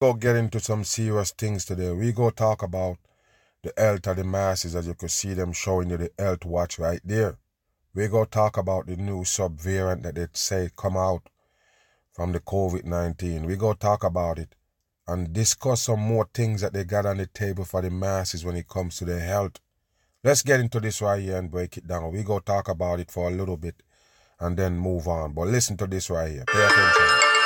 Go get into some serious things today. We go talk about the health of the masses as you can see them showing you the health watch right there. We go talk about the new subvariant that they say come out from the COVID-19. We go talk about it and discuss some more things that they got on the table for the masses when it comes to their health. Let's get into this right here and break it down. We go talk about it for a little bit and then move on. But listen to this right here. Pay attention.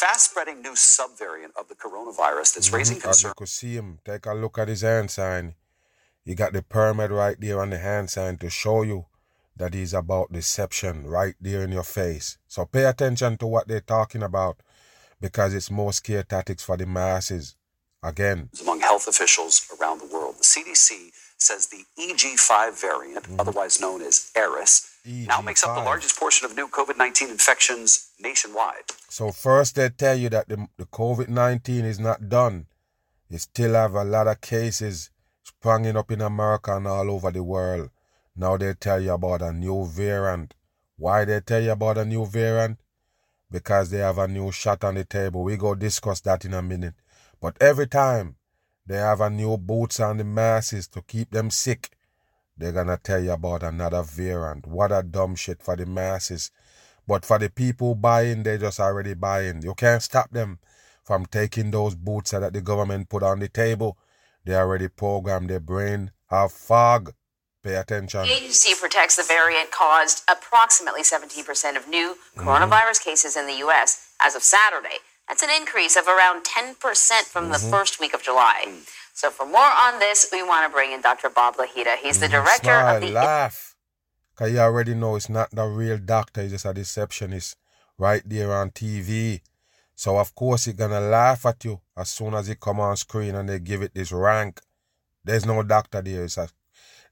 Fast spreading new subvariant of the coronavirus that's raising Mhm. As concern. you could see him, take a look at his hand sign. He got the pyramid right there on the hand sign to show you that he's about deception right there in your face. So pay attention to what they're talking about because it's more scare tactics for the masses. Again, among health officials around the world. The CDC says the EG5 variant, otherwise known as Eris, now makes up the largest portion of new COVID 19 infections nationwide. So first they tell you that the, the COVID-19 is not done. You still have a lot of cases springing up in America and all over the world. Now they tell you about a new variant. Why they tell you about a new variant? Because they have a new shot on the table. We go discuss that in a minute. But every time they have a new boots on the masses to keep them sick, they're gonna tell you about another variant. What a dumb shit for the masses. But for the people buying, they're just already buying. You can't stop them from taking those boots that the government put on the table. They already programmed their brain have fog. Pay attention. The agency protects the variant caused approximately 17% of new mm-hmm. coronavirus cases in the U.S. as of Saturday. That's an increase of around 10% from the mm-hmm. first week of July. Mm. So, for more on this, we want to bring in Dr. Bob Lahita. He's the mm, director Smile, of the laugh. Because you already know it's not the real doctor, it's just a deceptionist right there on TV. So, of course, he's going to laugh at you as soon as he come on screen and they give it this rank. There's no doctor there. It's a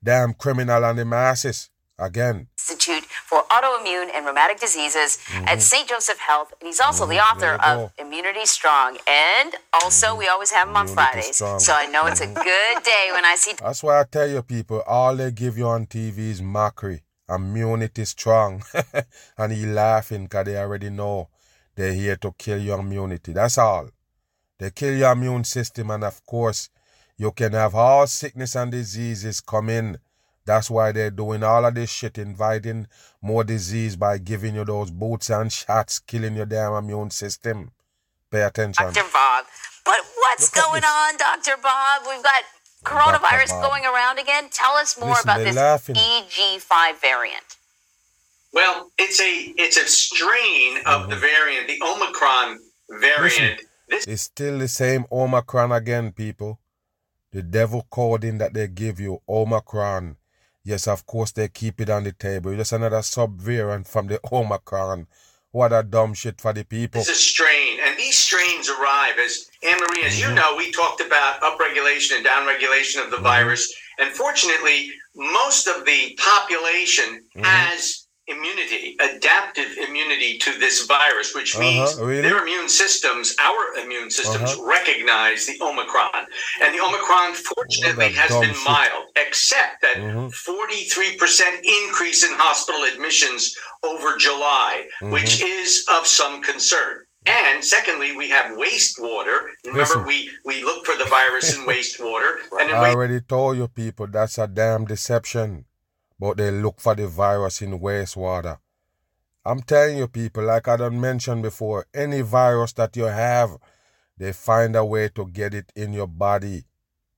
damn criminal on the masses. Again. Institute for Autoimmune and Rheumatic Diseases at St. Joseph Health. And he's also the author Mm-hmm. There you of Immunity Strong. And also, we always have him on Immunity Fridays. Strong. So, I know it's a good day when I see That's why I tell you people, all they give you on TV is mockery. Immunity strong. and he laughing because they already know they're here to kill your immunity. That's all. They kill your immune system and of course you can have all sickness and diseases come in. That's why they're doing all of this shit, inviting more disease by giving you those boots and shots, killing your damn immune system. Pay attention. Dr. Bob. But what's Look going this. on, Dr. Bob? We've got coronavirus going around again. Tell us more Listen, about this laughing. EG5 variant. Well, it's a it's a strain of the mm-hmm. variant, the Omicron variant. This It's still the same Omicron again, people. The devil coding that they give you, Omicron. Yes, of course they keep it on the table. Just another subvariant from the Omicron. What a dumb shit for the people. is a strain, and these strains arrive as Anne Marie, as you mm-hmm. know, we talked about upregulation and downregulation of the mm-hmm. virus, and fortunately, most of the population mm-hmm. has immunity, adaptive immunity to this virus, which Uh-huh, means really? their immune systems, our immune systems, Uh-huh. recognize the Omicron, and the Omicron, fortunately, has been shit. mild, except that Mhm. 43% increase in hospital admissions over July, which Mm-hmm. is of some concern. And secondly, we have wastewater. Remember, Listen. we, we look for the virus in wastewater. And in I already told you people that's a damn deception. But they look for the virus in wastewater. I'm telling you people, like I done mentioned before, any virus that you have, they find a way to get it in your body.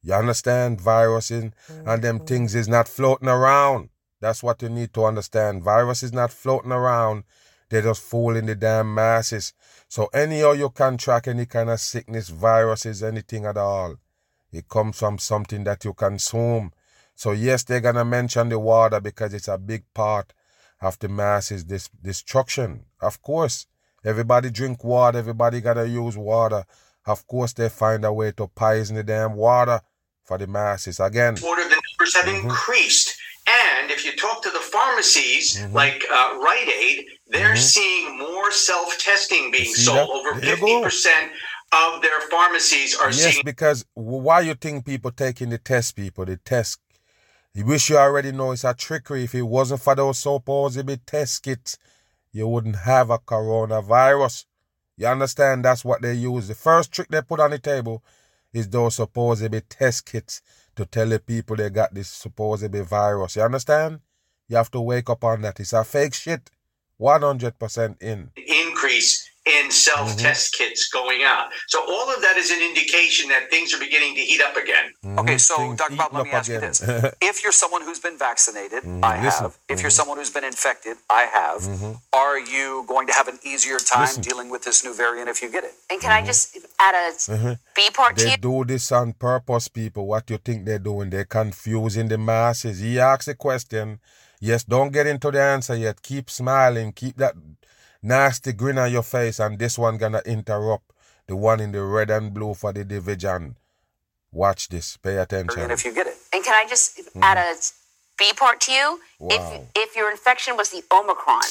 You understand? Viruses and them mm-hmm. things is not floating around. That's what you need to understand. Virus is not floating around. They just just fooling the damn masses. So any anyhow you can track any kind of sickness, viruses, anything at all, it comes from something that you consume. So yes, they're gonna mention the water because it's a big part of the masses dis- destruction. Of course, everybody drink water. Everybody gotta use water. Of course, they find a way to poison the damn water for the masses. Again, water, the numbers have Mm-hmm. increased. And if you talk to the pharmacies Mm-hmm. like uh, Rite Aid, they're seeing more self testing being sold. that? Over go. 50% of their pharmacies are yes, seeing because why you think people taking the test? People, the test. You wish you already know it's a trickery. If it wasn't for those supposed test kits, you wouldn't have a coronavirus. You understand? That's what they use. The first trick they put on the table is those supposedly test kits to tell the people they got this supposedly virus. You understand? You have to wake up on that. It's a fake shit. 100% in. Increase in self test Mm-hmm. kits going out. So all of that is an indication that things are beginning to heat up again. Mm-hmm. Okay, so Things Dr. Bob, let me up ask you this. if you're someone who's been vaccinated, mm-hmm. I listen. have. If you're mm-hmm. someone who's been infected, I have. Are you going to have an easier time Listen. dealing with this new variant if you get it? And can I just add a B part to They you? do this on purpose, people. What you think they're doing? They're confusing the masses. He asks a question. Yes, don't get into the answer yet. Keep smiling. Keep that nasty grin on your face. And this one gonna interrupt the one in the red and blue for the division. Watch this. Pay attention. Variant if you get it. And can I just add a B part to you? Wow. If if your infection was the Omicron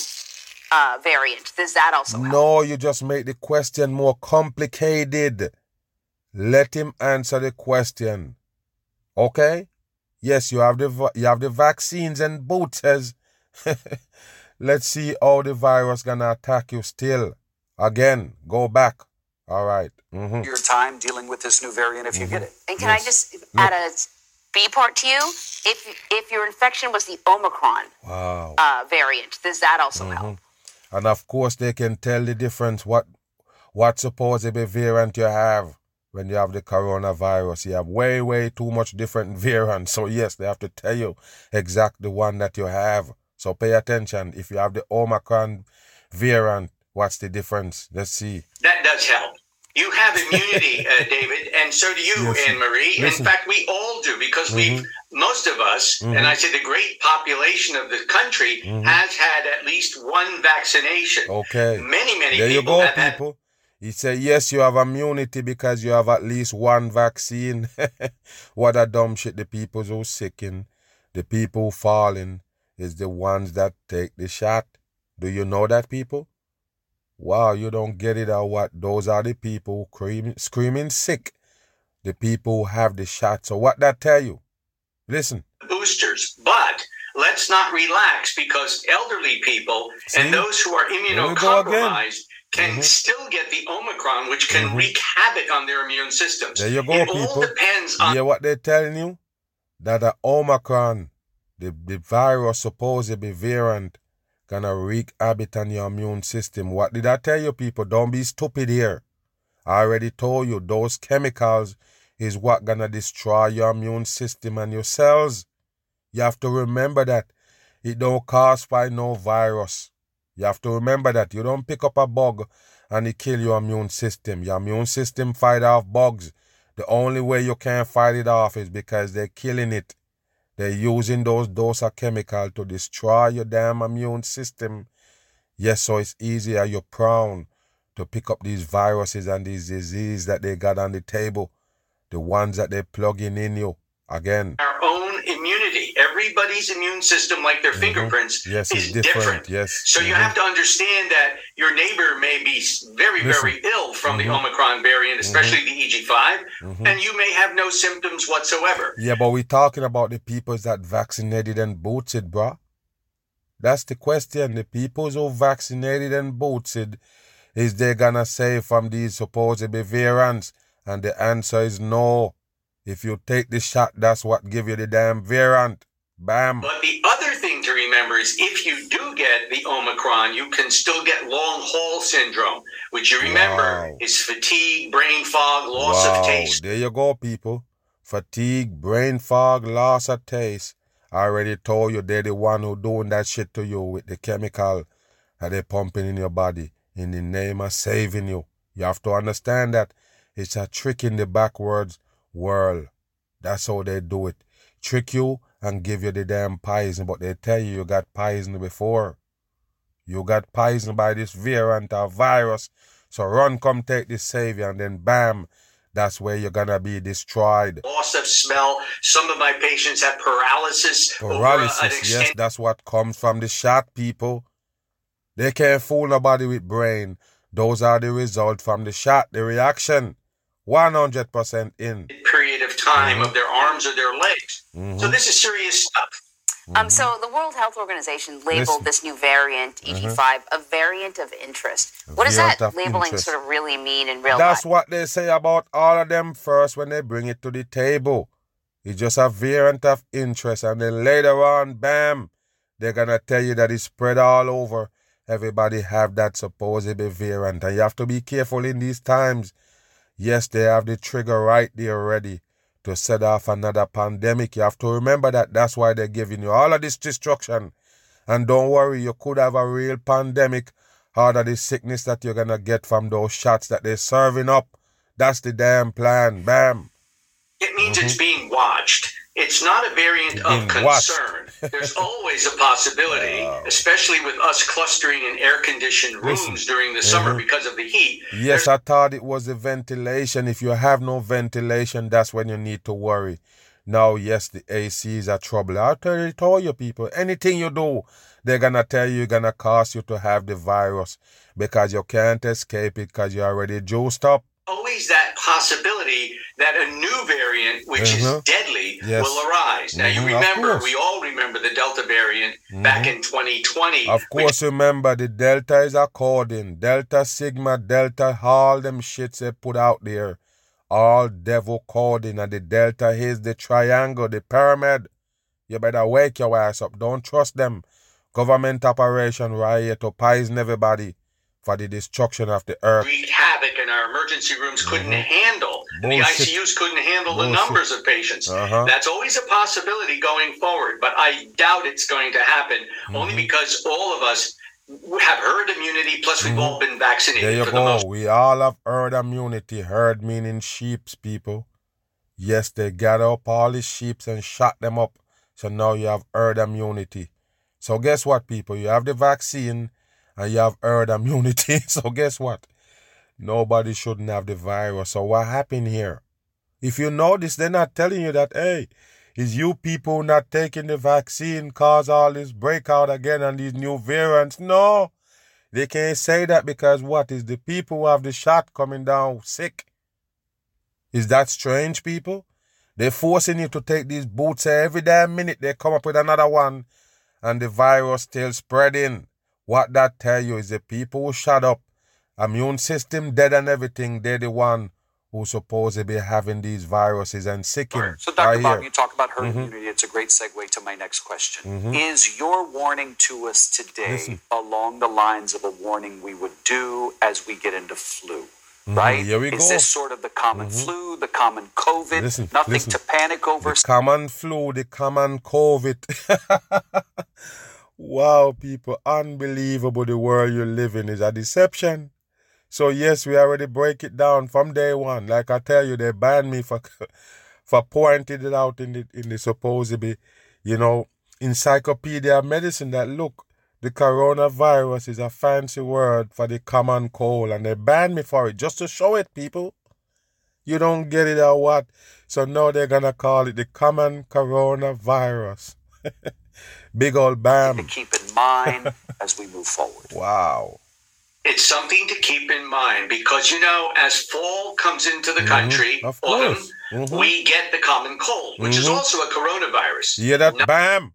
uh, variant, does that also help? No, you just make the question more complicated. Let him answer the question. Okay? Yes, you have the you have the vaccines and boosters. Let's see how the virus gonna attack you still. Again, go back. All right. Mhm. Your time dealing with this new variant if you get it. And can I just add a B part to you? If if your infection was the Omicron Wow. uh, variant, does that also Mm-hmm. help? And of course, they can tell the difference what what supposedly variant you have when you have the coronavirus. You have way, way too much different variants. So yes, they have to tell you exact the one that you have. So pay attention. If you have the Omicron variant, what's the difference? Let's see. That does help. You have immunity, uh, David, and so do you, Listen, Anne Marie. In fact, we all do because Mhm. we, most of us, and I say the great population of the country, has had at least one vaccination. Mm-hmm. Okay. Many, many There you people go, have had people. He said, yes, you have immunity because you have at least one vaccine. what a dumb shit. The people who sicking, the people falling is the ones that take the shot. Do you know that, people? Wow, you don't get it or what? Those are the people screaming, screaming sick. The people who have the shot. So what that tell you? Listen. boosters. But let's not relax because elderly people See? and those who are we go again. Mm-hmm. immunocompromised can still get the Omicron, which can wreak havoc on their immune systems. There you go, it people. all depends You hear what they're telling you? That the Omicron, the, the virus supposed to be variant, gonna wreak havoc on your immune system. What did I tell you, people? Don't be stupid here. I already told you those chemicals is what gonna destroy your immune system and your cells. You have to remember that it don't cause by no virus. You have to remember that you don't pick up a bug and it kill your immune system. Your immune system fight off bugs. The only way you can fight it off is because they're killing it. They're using those dose of chemical to destroy your damn immune system. Yes, so it's easier. You're prone to pick up these viruses and these diseases that they got on the table. The ones that they're plugging in you. Again, immunity. Everybody's immune system, like their fingerprints, Mm-hmm. Yes, is it's different. Yes. So you Mhm. have to understand that your neighbor may be very, Listen. very ill from Mhm. the Omicron variant, especially the EG5, Mhm. and you may have no symptoms whatsoever. Yeah, but we're talking about the peoples that vaccinated and boosted, bruh. That's the question. The peoples who vaccinated and boosted, is they gonna save from these supposed variants? And the answer is no. If you take the shot, that's what give you the damn variant. Bam. But the other thing to remember is if you do get the Omicron, you can still get long haul syndrome, which you remember Wow. is fatigue, brain fog, loss wow. of taste. There you go, people. Fatigue, brain fog, loss of taste. I already told you they're the one who doing that shit to you with the chemical that they pumping in your body in the name of saving you. You have to understand that it's a trick in the backwards world. That's how they do it. Trick you and give you the damn poison, but they tell you you got poison before. You got poisoned by this variant or virus. So run, come take this savior, and then bam, that's where you're gonna be destroyed. Loss of smell. Some of my patients have paralysis. uh, Paralysis, yes, that's what comes from the shot, people. They can't fool nobody with brain. Those are the result from the shot, the reaction. 100% in. period of time Mhm. of their arms or their legs. So Mhm. this is serious stuff. Um, so the World Health Organization labeled Listen. this new variant EG5 a variant of interest. What does that labeling interest. sort of really mean in real That's life? That's what they say about all of them first when they bring it to the table. It's just a variant of interest, and then later on, bam, they're gonna tell you that it's spread all over. Everybody have that supposed variant, and you have to be careful in these times. Yes, they have the trigger right there ready to set off another pandemic. You have to remember that. That's why they're giving you all of this destruction. And don't worry, you could have a real pandemic out of the sickness that you're gonna get from those shots that they're serving up. That's the damn plan. Bam. It means it's mm-hmm. being watched. It's not a variant of concern. There's always a possibility, especially with us clustering in air conditioned rooms Listen. during the uh-huh. summer because of the heat. Yes, I thought it was the ventilation. If you have no ventilation, that's when you need to worry. Now, yes, the AC is a trouble. I tell you, told you people, anything you do, they're gonna tell you, gonna cause you to have the virus because you can't escape it because you're already juiced up. Always that possibility that a new variant, which Mhm. is deadly, Yes. will arise. Now, you Mhm, of remember, we all remember the Delta variant back in 2020. Of which course, remember the Delta is according. Delta, Sigma, Delta, all them shits they put out there. All devil coding, and the Delta is the triangle, the pyramid. You better wake your ass up. Don't trust them. Government operation right here to poison everybody for the destruction of the earth. wreaked havoc and our emergency rooms couldn't handle. and The Mm-hmm. Bullshit. ICUs couldn't handle the numbers of patients. Uh-huh. That's always a possibility going forward, but I doubt it's going to happen Mm-hmm. only because all of us have herd immunity, plus we've all been vaccinated Mm-hmm. There you for the most go. We all have herd immunity. Herd meaning sheeps, people. Yes, they gather up all these sheeps and shot them up. So now you have herd immunity. So guess what, people? You have the vaccine and you have herd immunity. so guess what? Nobody shouldn't have the virus. So what happened here? If you notice, they're not telling you that, hey, it's you people not taking the vaccine cause all this breakout again and these new variants. No. They can't say that because what is the people who have the shot coming down sick? Is that strange, people? They're forcing you to take these boots every damn minute. They come up with another one, and the virus still spreading. What that tell you is the people who shut up, immune system dead and everything. They're the one who supposed to be having these viruses and sicking. So, Dr. right Bob, here. you talk about herd Mm-hmm. immunity. It's a great segue to my next question. Is your warning to us today Listen. along the lines of a warning we would do as we get into flu? Right? Mm-hmm. here we Is go. Mm-hmm. this sort of the common flu, the common COVID? Listen, Nothing listen. to panic over. The common flu, the common COVID. wow, people, unbelievable the world you live in is a deception. So yes, we already break it down from day one. Like I tell you, they banned me for for pointing it out in the in the supposedly, you know, encyclopedia of medicine that look, the coronavirus is a fancy word for the common cold, and they banned me for it just to show it, people. You don't get it or what? So now they're gonna call it the common coronavirus. Big old bam. to keep in mind as we move forward. Wow. It's something to keep in mind because, you know, as fall comes into the country, Mm-hmm. Of autumn, course. Mhm. we get the common cold, which is Mhm. also a coronavirus. You hear that? No- Bam!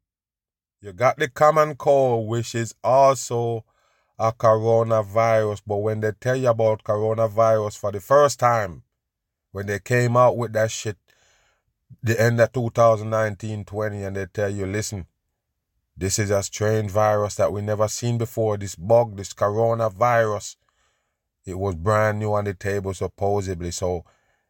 You got the common cold, which is also a coronavirus. But when they tell you about coronavirus for the first time, when they came out with that shit, the end of 2019 20, and they tell you, listen, this is a strange virus that we never seen before. This bug, this coronavirus, it was brand new on the table supposedly. So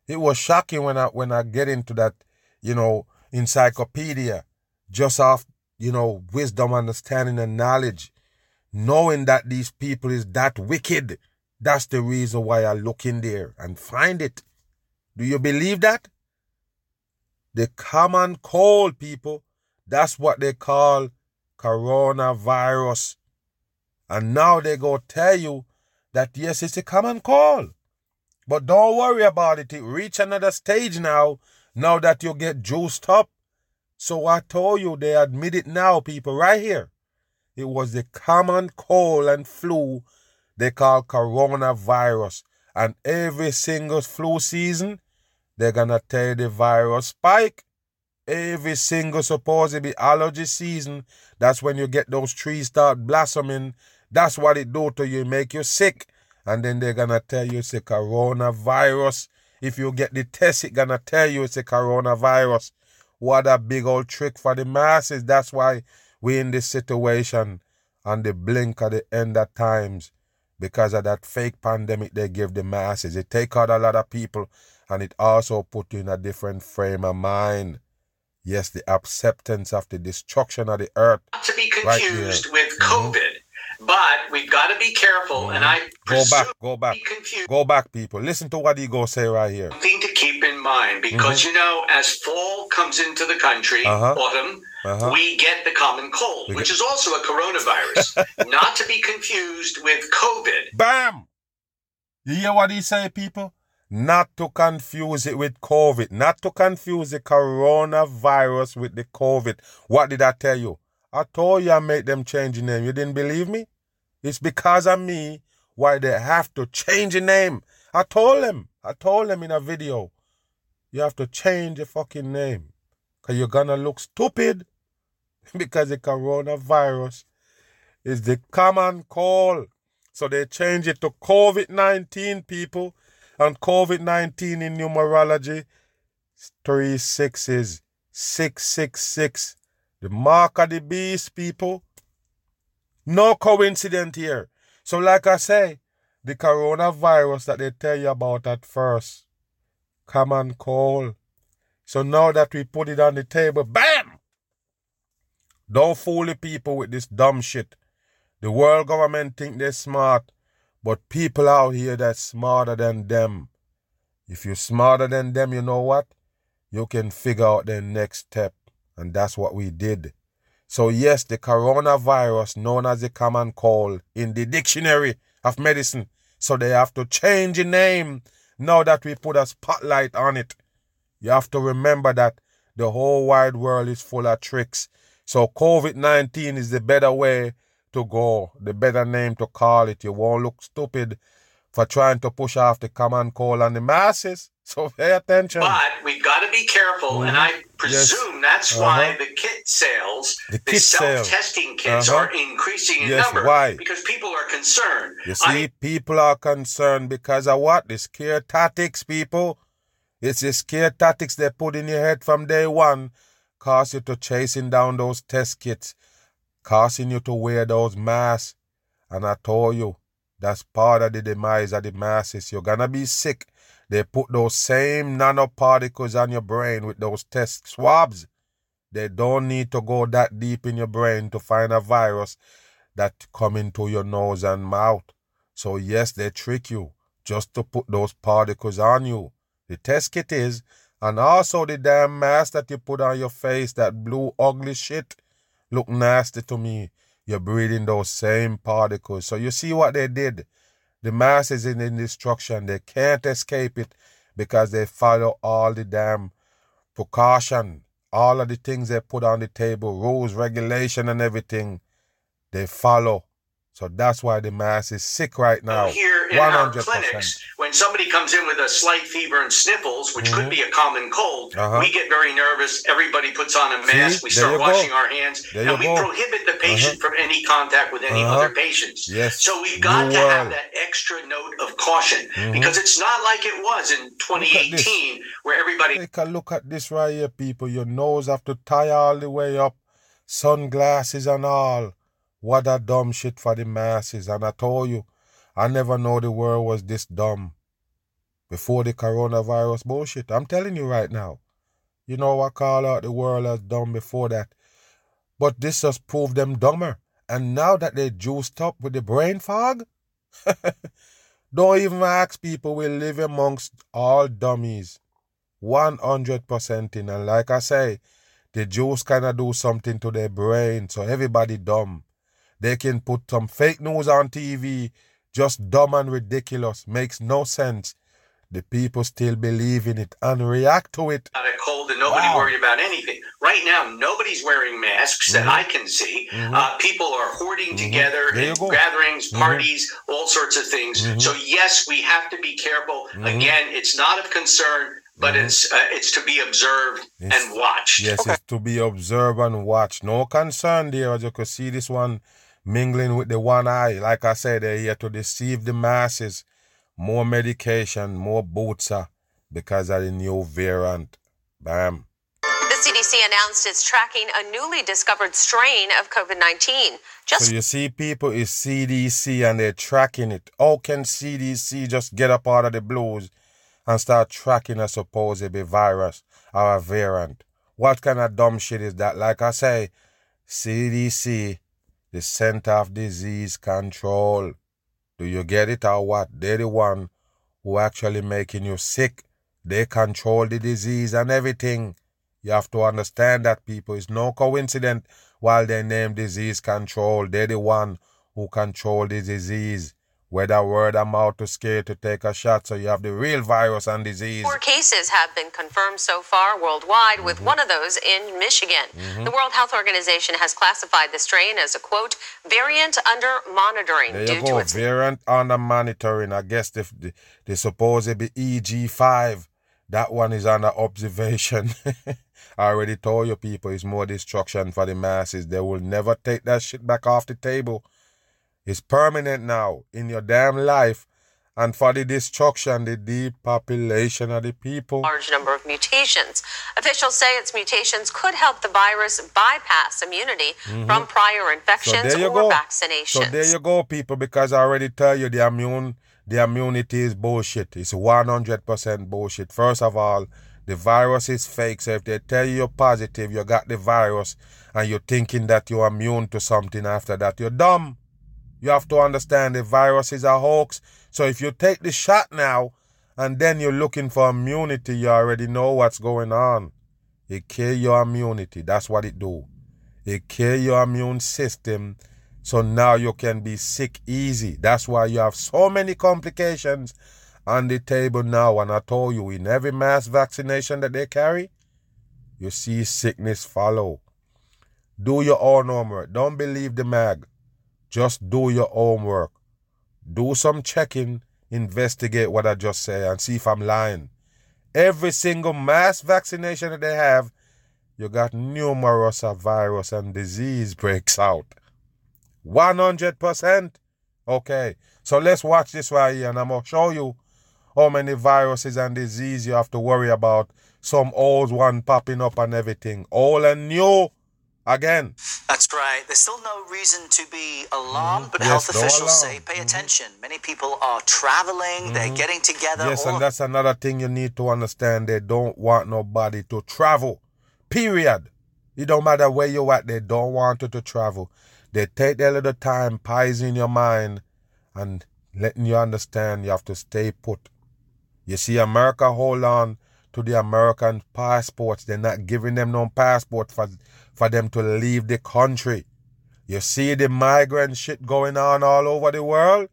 it was shocking when I when I get into that, you know, encyclopedia, just off, you know, wisdom, understanding, and knowledge, knowing that these people is that wicked. That's the reason why I look in there and find it. Do you believe that? The common cold, people, that's what they call coronavirus. And now they go tell you that yes, it's a common cold. But don't worry about it. It reach another stage now, now that you get juiced up. So I told you they admit it now, people, right here. It was the common cold and flu they call coronavirus. And every single flu season, they're gonna tell the virus spike. Every single supposed to be allergy season, that's when you get those trees start blossoming. That's what it do to you, make you sick. And then they're gonna tell you it's a coronavirus. If you get the test, it's gonna tell you it's a coronavirus. What a big old trick for the masses. That's why we're in this situation on the blink of the end of times because of that fake pandemic they give the masses. It take out a lot of people and it also put you in a different frame of mind. Yes, the acceptance of the destruction of the earth. Not to be confused right with mm-hmm. COVID. Mm-hmm. But we've got to be careful, mm-hmm. and I go back, go back, go back, people. Listen to what he go say right here. Something to keep in mind because mm-hmm. you know, as fall comes into the country, uh-huh. autumn, uh-huh. we get the common cold, we which is also a coronavirus. Not to be confused with COVID. Bam! You hear what he say, people? Not to confuse it with COVID. Not to confuse the coronavirus with the COVID. What did I tell you? I told you I made them change the name. You didn't believe me? It's because of me why they have to change the name. I told them. I told them in a video. You have to change the fucking name. Because you're going to look stupid because the coronavirus is the common cold. So they change it to COVID 19, people. And COVID 19 in numerology, three sixes, 666. The mark of the beast, people. No coincidence here. So, like I say, the coronavirus that they tell you about at first, come common cold. So now that we put it on the table, bam! Don't fool the people with this dumb shit. The world government think they're smart, but people out here that's smarter than them. If you're smarter than them, you know what? You can figure out the next step. And that's what we did. So, yes, the coronavirus, known as the common cold in the dictionary of medicine. So, they have to change the name now that we put a spotlight on it. You have to remember that the whole wide world is full of tricks so COVID 19 is the better way to go, the better name to call it. You won't look stupid for trying to push off the common cold on the masses. So pay attention. But we've got to be careful, mm-hmm. and I presume yes. that's uh-huh. why the kit sales, the, the self-testing kits, uh-huh. are increasing in yes, number. Why? Because people are concerned. You see, I... people are concerned because of what? The scare tactics, people. It's the scare tactics they put in your head from day one cause you to chasing down those test kits, causing you to wear those masks. And I told you, that's part of the demise of the masses. You're gonna be sick. They put those same nanoparticles on your brain with those test swabs. They don't need to go that deep in your brain to find a virus that come into your nose and mouth. So yes, they trick you just to put those particles on you. The test kit is and also the damn mask that you put on your face, that blue ugly shit, look nasty to me. You're breathing those same particles. So you see what they did. The mass is in destruction. They can't escape it because they follow all the damn precaution, all of the things they put on the table, rules, regulation, and everything. They follow. So that's why the mass is sick right now. Here in 100%. our clinics, when somebody comes in with a slight fever and sniffles, which mm-hmm. could be a common cold, uh-huh. we get very nervous. Everybody puts on a mask. See? We start washing go. our hands, there and we go. prohibit the patient uh-huh. from any contact with any uh-huh. other patients. Yes. So we've got to have that extra note of caution mm-hmm. because it's not like it was in 2018 where everybody. Take a look at this right here, people. Your nose have to tie all the way up, sunglasses and all. What a dumb shit for the masses. And I told you, I never know the world was this dumb before the coronavirus bullshit. I'm telling you right now. You know, I call out the world as dumb before that. But this has proved them dumber. And now that they juiced up with the brain fog, don't even ask people we live amongst all dummies. 100% in. And like I say, the juice kind of do something to their brain. So everybody dumb. They can put some fake news on TV, just dumb and ridiculous, makes no sense. The people still believe in it and react to it. Not a cold and nobody wow. worried about anything. Right now, nobody's wearing masks mm-hmm. that I can see. Mm-hmm. Uh, people are hoarding mm-hmm. together in gatherings, mm-hmm. parties, all sorts of things. Mm-hmm. So, yes, we have to be careful. Mm-hmm. Again, it's not of concern but mm-hmm. it's uh, it's to be observed it's, and watched. Yes, okay. it's to be observed and watched. No concern there, as you can see this one mingling with the one eye. Like I said, they're here to deceive the masses. More medication, more bootsa uh, because of the new variant. Bam. The CDC announced it's tracking a newly discovered strain of COVID 19. Just so you see, people is CDC and they're tracking it. How can CDC just get up out of the blues and start tracking a supposed virus or a variant? What kind of dumb shit is that? Like I say, CDC the Center of Disease Control. Do you get it or what? They're the one who actually making you sick. They control the disease and everything. You have to understand that people. It's no coincidence while they name disease control. They're the one who control the disease whether word of mouth to scare to take a shot so you have the real virus and disease. Four cases have been confirmed so far worldwide, with mm-hmm. one of those in Michigan. Mm-hmm. The World Health Organization has classified the strain as a quote variant under monitoring there due to its variant under monitoring. I guess if the, the supposed be EG5, that one is under observation. I already told you people it's more destruction for the masses. They will never take that shit back off the table. It's permanent now in your damn life and for the destruction, the depopulation of the people. Large number of mutations. Officials say its mutations could help the virus bypass immunity mm-hmm. from prior infections so or go. vaccinations. So there you go, people, because I already tell you the immune the immunity is bullshit. It's 100% bullshit. First of all, the virus is fake. So if they tell you you're positive, you got the virus, and you're thinking that you're immune to something after that, you're dumb. You have to understand the virus is a hoax. So if you take the shot now and then you're looking for immunity, you already know what's going on. It kill your immunity. That's what it do. It kill your immune system. So now you can be sick easy. That's why you have so many complications on the table now. And I told you, in every mass vaccination that they carry, you see sickness follow. Do your own homework. Don't believe the mag. Just do your homework. Do some checking, investigate what I just say, and see if I'm lying. Every single mass vaccination that they have, you got numerous virus and disease breaks out. 100%. Okay, so let's watch this right here, and I'm going to show you how many viruses and disease you have to worry about. Some old one popping up and everything. All and new again. That's right. There's still no reason to be alarmed, mm-hmm. but yes, health officials say pay mm-hmm. attention. Many people are traveling, mm-hmm. they're getting together. Yes, and that's another thing you need to understand. They don't want nobody to travel. Period. It don't matter where you're at, they don't want you to travel. They take their little time, pies in your mind, and letting you understand you have to stay put. You see, America hold on to the American passports. They're not giving them no passport for for them to leave the country. You see the migrant shit going on all over the world?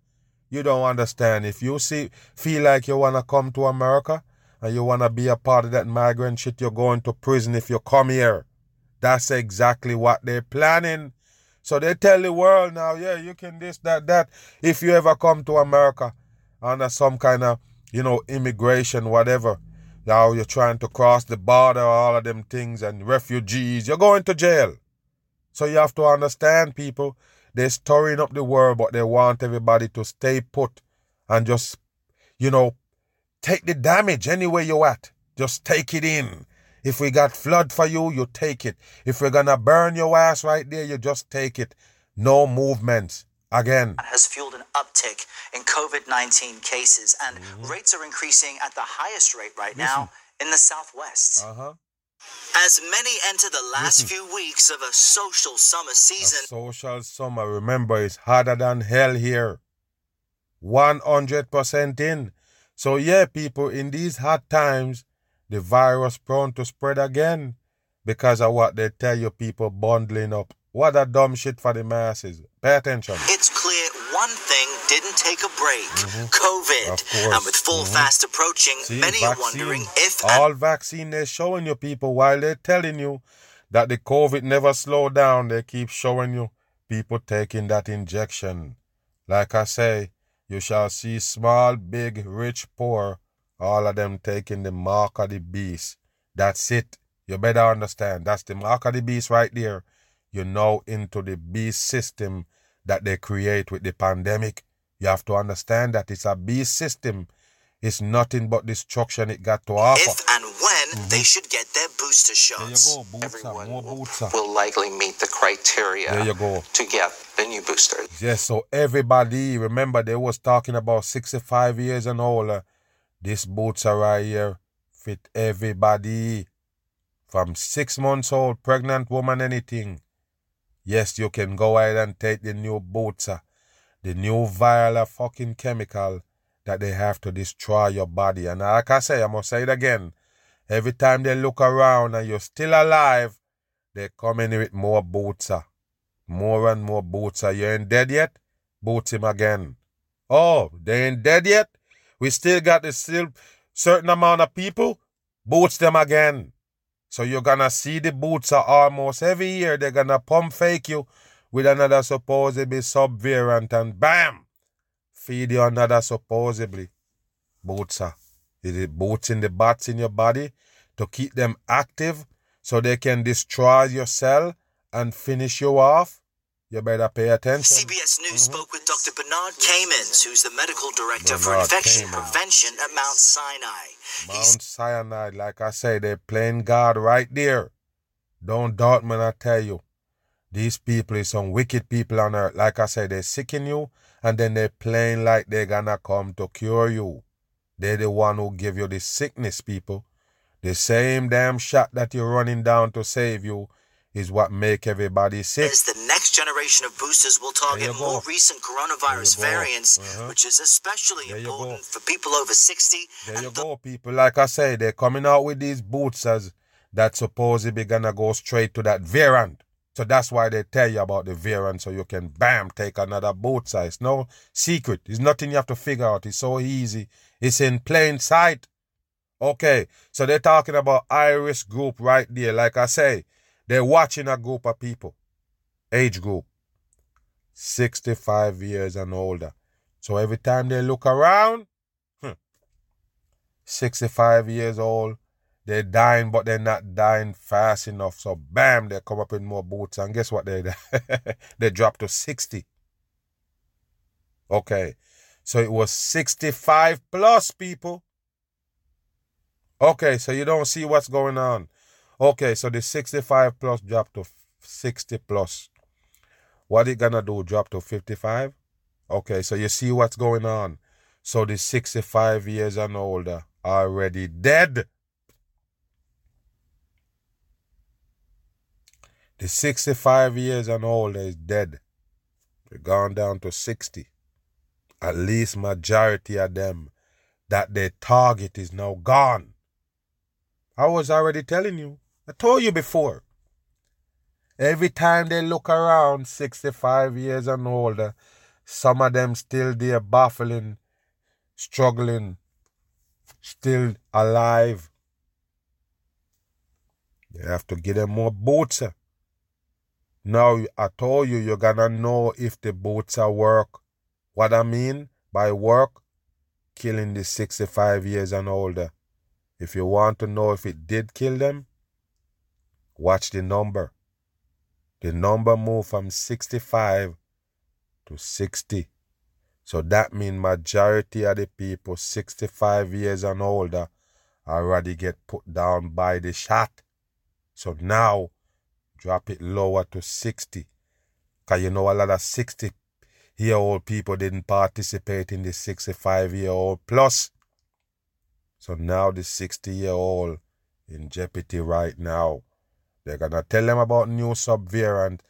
You don't understand. If you see feel like you wanna come to America and you wanna be a part of that migrant shit, you're going to prison if you come here. That's exactly what they're planning. So they tell the world now, yeah, you can this, that, that. If you ever come to America under some kind of, you know, immigration, whatever, now you're trying to cross the border, all of them things, and refugees. You're going to jail. So you have to understand, people. They're stirring up the world, but they want everybody to stay put and just, you know, take the damage anywhere you're at. Just take it in. If we got flood for you, you take it. If we're gonna burn your ass right there, you just take it. No movements. Again. Has fueled an uptick in COVID 19 cases, and mm-hmm. rates are increasing at the highest rate right Listen. now in the Southwest. Uh-huh. As many enter the last Listen. few weeks of a social summer season. A social summer, remember, it's harder than hell here. 100% in. So, yeah, people, in these hard times, the virus prone to spread again because of what they tell you people bundling up. What a dumb shit for the masses. Pay attention. It's clear one thing didn't take a break mm-hmm. COVID. And with full mm-hmm. fast approaching, See, many vaccine. are wondering if. All vaccine they're showing you people while they're telling you that the COVID never slowed down, they keep showing you people taking that injection. Like I say, you shall see small, big, rich, poor, All of them taking the mark of the beast. That's it. You better understand. That's the mark of the beast right there. You're now into the beast system that they create with the pandemic. You have to understand that it's a beast system. It's nothing but destruction it got to offer. If and when mm-hmm. they should get their booster shots. There you go, Everyone more will, will likely meet the criteria there you go. to get the new booster. Yes, so everybody, remember they was talking about 65 years and older. This booster right here fit everybody. From six months old, pregnant woman, anything. Yes, you can go ahead and take the new booster. Uh, the new viral fucking chemical that they have to destroy your body. And like I say, I must say it again. Every time they look around and you're still alive, they come in with more bootsa. Uh, more and more bootsa. Uh, you ain't dead yet? Boot him again. Oh, they ain't dead yet? We still got the still certain amount of people? Boots them again. So you're gonna see the boots are almost every year they're gonna pump fake you with another supposedly subvariant and bam! Feed you another supposedly boots. It is boots in the bats in your body to keep them active so they can destroy your cell and finish you off. You better pay attention. CBS News mm-hmm. spoke with Dr. Bernard Camins, who's the medical director Bernard for infection prevention at Mount Sinai. Mount He's... Sinai, like I say, they're playing God right there. Don't doubt me, I tell you. These people is some wicked people on earth. Like I say, they're sicking you and then they're playing like they're gonna come to cure you. They're the one who give you the sickness, people. The same damn shot that you're running down to save you is what make everybody sick. As the next generation of boosters will target more recent coronavirus variants, uh-huh. which is especially there important for people over 60. There you go, people. Like I say, they're coming out with these boosters that supposedly be gonna go straight to that variant. So that's why they tell you about the variant so you can bam take another boot size. No secret. It's nothing you have to figure out. It's so easy. It's in plain sight. Okay, so they're talking about Iris group right there. Like I say, they're watching a group of people, age group, 65 years and older. So every time they look around, hmm, 65 years old, they're dying, but they're not dying fast enough. So bam, they come up in more boots, and guess what? They they drop to 60. Okay, so it was 65 plus people. Okay, so you don't see what's going on. Okay, so the 65 plus dropped to 60 plus. What it gonna do? Drop to 55? Okay, so you see what's going on. So the 65 years and older already dead. The 65 years and older is dead. They're gone down to 60 at least majority of them that their target is now gone. I was already telling you. I told you before. Every time they look around 65 years and older, some of them still there baffling, struggling, still alive. You have to give them more boots. Now I told you you're gonna know if the boots are work what I mean by work, killing the 65 years and older. If you want to know if it did kill them, watch the number. The number moved from 65 to 60. So that means majority of the people 65 years and older already get put down by the shot. So now drop it lower to 60. Cause you know a lot of 60 year old people didn't participate in the 65 year old plus. So now the 60 year old in jeopardy right now. They're gonna tell them about new subvariant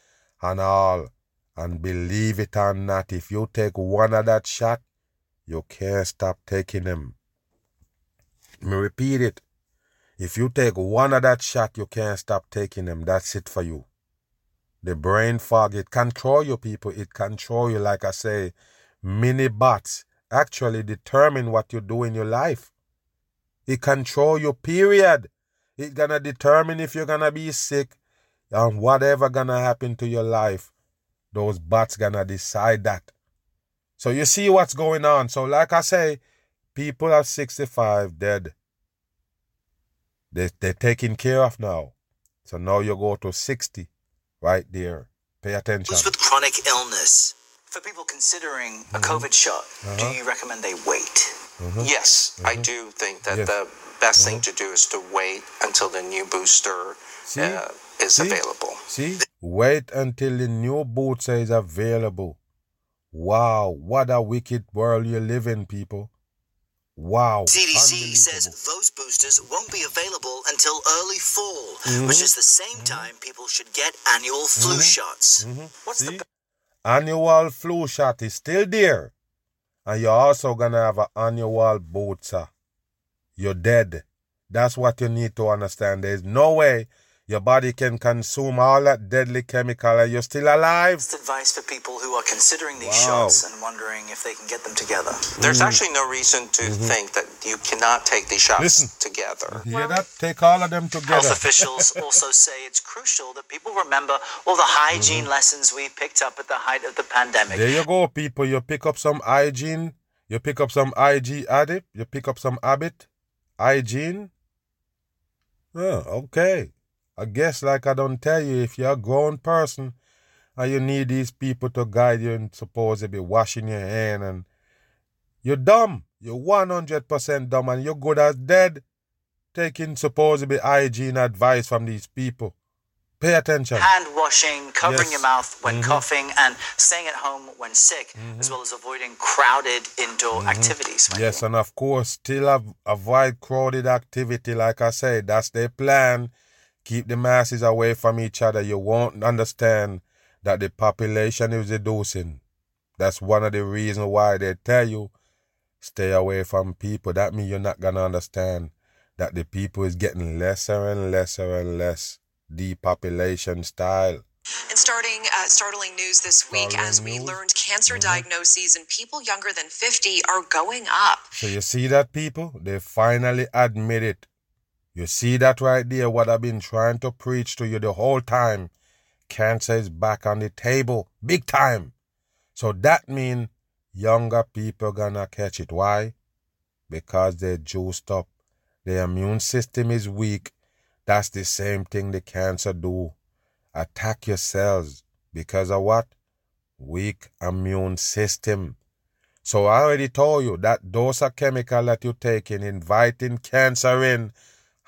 and all. And believe it or not, if you take one of that shot, you can't stop taking them. Me repeat it. If you take one of that shot, you can't stop taking them. That's it for you. The brain fog, it control you people. It control you, like I say. Mini bots actually determine what you do in your life. It control you, period. It gonna determine if you're gonna be sick and whatever gonna happen to your life. Those bots gonna decide that. So you see what's going on. So like I say, people at 65 dead. They, they're taken care of now. So now you go to 60 right there. Pay attention. Those with chronic illness. For people considering mm-hmm. a COVID shot, uh-huh. do you recommend they wait? Mm-hmm. Yes, mm-hmm. I do think that yes. the best thing to do is to wait until the new booster uh, is See? available. See? Wait until the new booster is available. Wow, what a wicked world you live in, people. Wow. CDC says those boosters won't be available until early fall, mm-hmm. which is the same mm-hmm. time people should get annual flu mm-hmm. shots. Mm-hmm. What's See? the annual flu shot is still there. And you're also gonna have an annual booster. You're dead. That's what you need to understand. There's no way your body can consume all that deadly chemical and you're still alive. It's advice for people who are considering these wow. shots and wondering if they can get them together. There's mm actually no reason to mm-hmm. think that you cannot take these shots Listen, together. You hear that? Take all of them together. Health officials also say it's crucial that people remember all the hygiene mm-hmm. lessons we picked up at the height of the pandemic. There you go, people. You pick up some hygiene. You pick up some IG addict. You pick up some habit. Hygiene. Oh, okay. I guess, like I don't tell you, if you're a grown person and you need these people to guide you and suppose they be washing your hand and you're dumb. You're 100% dumb and you're good as dead taking supposedly hygiene advice from these people. Pay attention. Hand washing, covering yes. your mouth when mm-hmm. coughing, and staying at home when sick, mm-hmm. as well as avoiding crowded indoor mm-hmm. activities. Yes, and of course, still avoid crowded activity. Like I said, that's their plan keep the masses away from each other, you won't understand that the population is reducing. That's one of the reasons why they tell you stay away from people. That means you're not gonna understand that the people is getting lesser and lesser and less. Depopulation style. And starting uh, startling news this week startling as we news. learned cancer mm-hmm. diagnoses in people younger than 50 are going up. So you see that people? They finally admit it. You see that right there, what I've been trying to preach to you the whole time. Cancer is back on the table, big time. So that means younger people gonna catch it. Why? Because they're juiced up. Their immune system is weak. That's the same thing the cancer do. Attack your cells. Because of what? Weak immune system. So I already told you that dose of chemical that you're taking, inviting cancer in,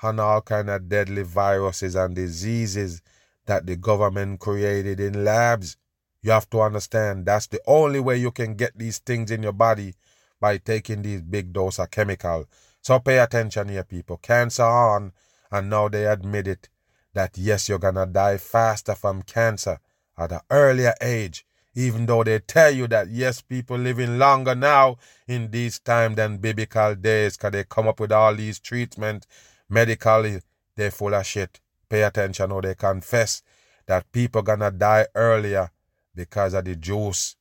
and all kind of deadly viruses and diseases that the government created in labs. You have to understand that's the only way you can get these things in your body by taking these big dose of chemical. So pay attention here, people. Cancer on, and now they admit it that yes, you're gonna die faster from cancer at an earlier age. Even though they tell you that yes, people living longer now in these time than biblical days, cause they come up with all these treatments medically they're full of shit. Pay attention or they confess that people gonna die earlier because of the juice.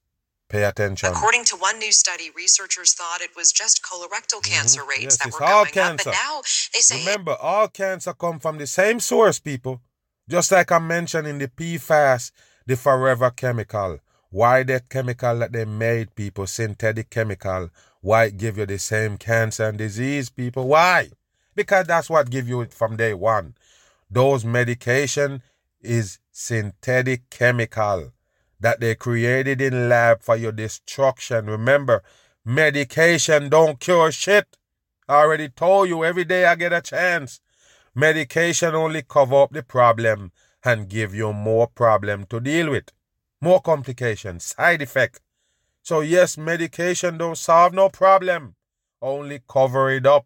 Pay attention. According to one new study, researchers thought it was just colorectal mm-hmm. cancer mm-hmm. rates yes, that were going cancer. up, but now they say remember all cancer come from the same source, people. Just like I mentioned in the PFAS, the forever chemical. Why that chemical that they made, people, synthetic chemical, why it give you the same cancer and disease, people? Why? because that's what give you it from day one. Those medication is synthetic chemical that they created in lab for your destruction. Remember, medication don't cure shit. I already told you every day I get a chance. Medication only cover up the problem and give you more problem to deal with. More complications, side effect. So yes, medication don't solve no problem. Only cover it up.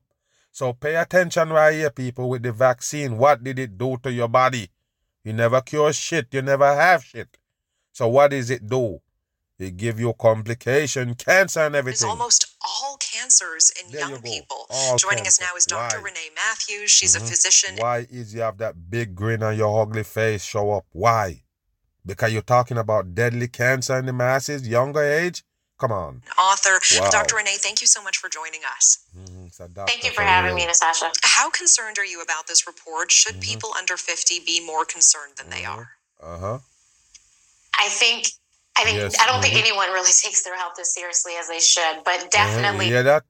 So pay attention right here, people, with the vaccine. What did it do to your body? You never cure shit. You never have shit. So what does it do? It give you complication, cancer, and everything. It's almost all cancers in there young you people. All Joining cancer. us now is Dr. Why? Renee Matthews. She's mm-hmm. a physician. Why is you have that big grin on your ugly face show up? Why? Because you're talking about deadly cancer in the masses, younger age? Come on. Author. Wow. Dr. Renee, thank you so much for joining us. Mm-hmm. So thank you for having me, Natasha. How concerned are you about this report? Should mm-hmm. people under 50 be more concerned than they are? Uh huh. I think. I think yes. I don't mm-hmm. think anyone really takes their health as seriously as they should, but definitely. Yeah, that?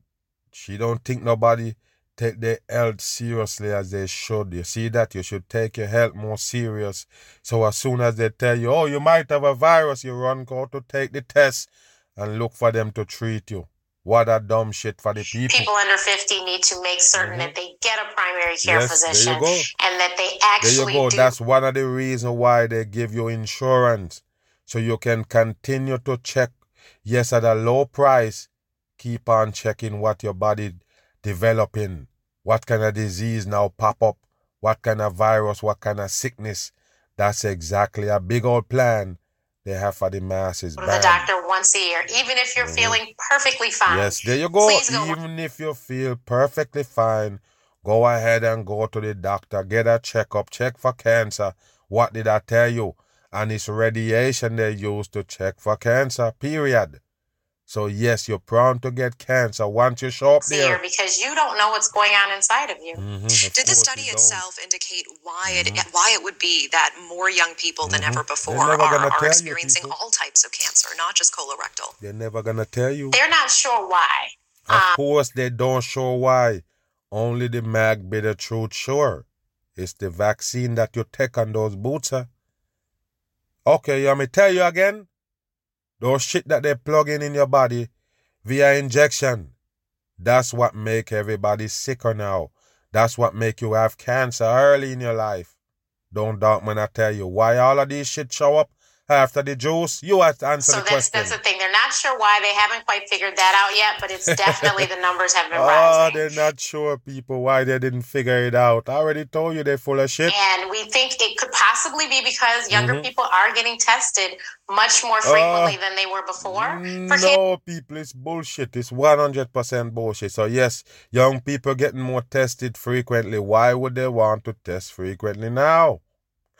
she don't think nobody take their health seriously as they should. You see that? You should take your health more serious. So as soon as they tell you, oh, you might have a virus, you run go to take the test and look for them to treat you. What a dumb shit for the people. People under 50 need to make certain mm-hmm. that they get a primary care yes, physician and that they actually There you go. Do- That's one of the reasons why they give you insurance. So you can continue to check, yes, at a low price, keep on checking what your body developing, what kind of disease now pop up, what kind of virus, what kind of sickness. That's exactly a big old plan they have for the masses. Go to the doctor once a year, even if you're mm-hmm. feeling perfectly fine. Yes, there you go. go. Even if you feel perfectly fine, go ahead and go to the doctor, get a checkup, check for cancer. What did I tell you? And it's radiation they use to check for cancer, period. So yes, you're prone to get cancer once you show up there because you don't know what's going on inside of you. Mm-hmm, Did the study itself indicate why mm-hmm. it why it would be that more young people than mm-hmm. ever before are, are experiencing all types of cancer, not just colorectal? They're never gonna tell you. They're not sure why. Of um, course, they don't show why. Only the mag be the truth sure. It's the vaccine that you take on those boots. Huh? Okay, you want me tell you again? Those shit that they plug in in your body via injection. That's what make everybody sicker now. That's what make you have cancer early in your life. Don't doubt when I tell you why all of these shit show up after the juice. You have to answer so the question. that's the thing. They're not sure why. They haven't quite figured that out yet, but it's definitely the numbers have been oh, rising. they're not sure, people, why they didn't figure it out. I already told you they're full of shit. And we think it could possibly be because younger mm-hmm. people are getting tested much more frequently uh, than they were before. no, people, it's bullshit. It's 100% bullshit. So, yes, young people getting more tested frequently. Why would they want to test frequently now?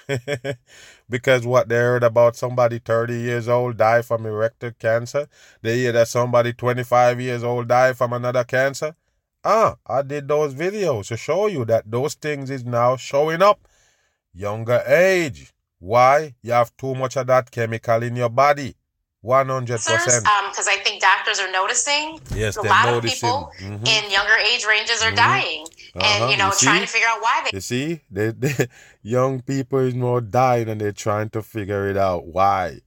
because what they heard about somebody 30 years old die from erectile cancer, they hear that somebody 25 years old die from another cancer. Ah, I did those videos to show you that those things is now showing up. Younger age. Why? You have too much of that chemical in your body. 100%. Because um, I think doctors are noticing yes, a lot noticing. of people mm-hmm. in younger age ranges are mm-hmm. dying. Uh-huh. And, you know, you trying to figure out why they. You see, they, they, young people is more dying and they're trying to figure it out. Why?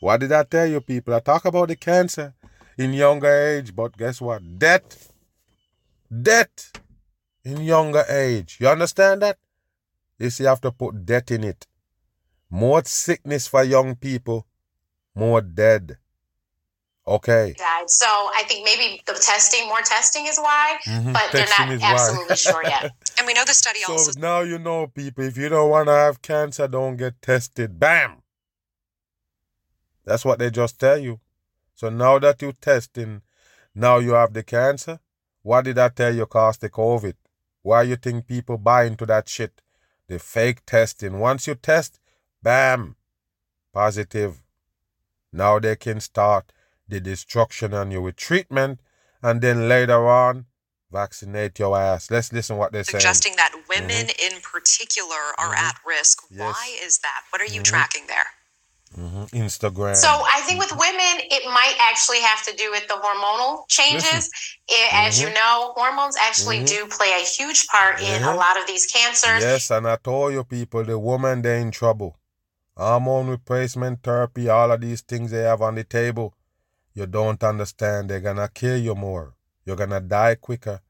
What did I tell you, people? I talk about the cancer in younger age, but guess what? Death. Death in younger age. You understand that? You see, you have to put death in it. More sickness for young people more dead. Okay. So I think maybe the testing, more testing is why, mm-hmm. but testing they're not absolutely sure yet. And we know the study so also. now you know, people, if you don't want to have cancer, don't get tested. Bam! That's what they just tell you. So now that you're testing, now you have the cancer. What did I tell you caused the COVID? Why you think people buy into that shit? The fake testing. Once you test, bam, positive. Now they can start the destruction on you with treatment and then later on vaccinate your ass. Let's listen what they're Suggesting saying. that women mm-hmm. in particular are mm-hmm. at risk. Yes. Why is that? What are you mm-hmm. tracking there? Mm-hmm. Instagram. So I think with women, it might actually have to do with the hormonal changes. It, as you mm-hmm. know, hormones actually mm-hmm. do play a huge part in a lot of these cancers. Yes, and I told you people, the woman they're in trouble hormone replacement therapy, all of these things they have on the table, you don't understand. They're gonna kill you more. You're gonna die quicker.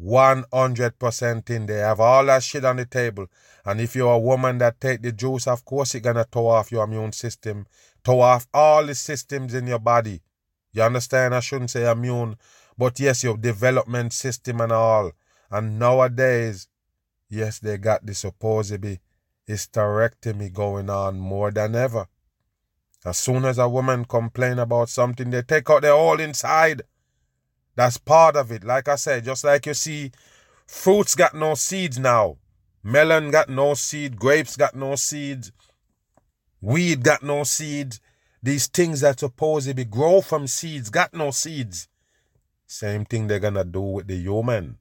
100% in. They have all that shit on the table. And if you're a woman that take the juice, of course it's gonna throw off your immune system, throw off all the systems in your body. You understand? I shouldn't say immune, but yes, your development system and all. And nowadays, yes, they got the supposedly hysterectomy going on more than ever. As soon as a woman complain about something, they take out their all inside. That's part of it. Like I said, just like you see, fruits got no seeds now. Melon got no seed. Grapes got no seeds. Weed got no seeds. These things that supposedly grow from seeds got no seeds. Same thing they're gonna do with the human.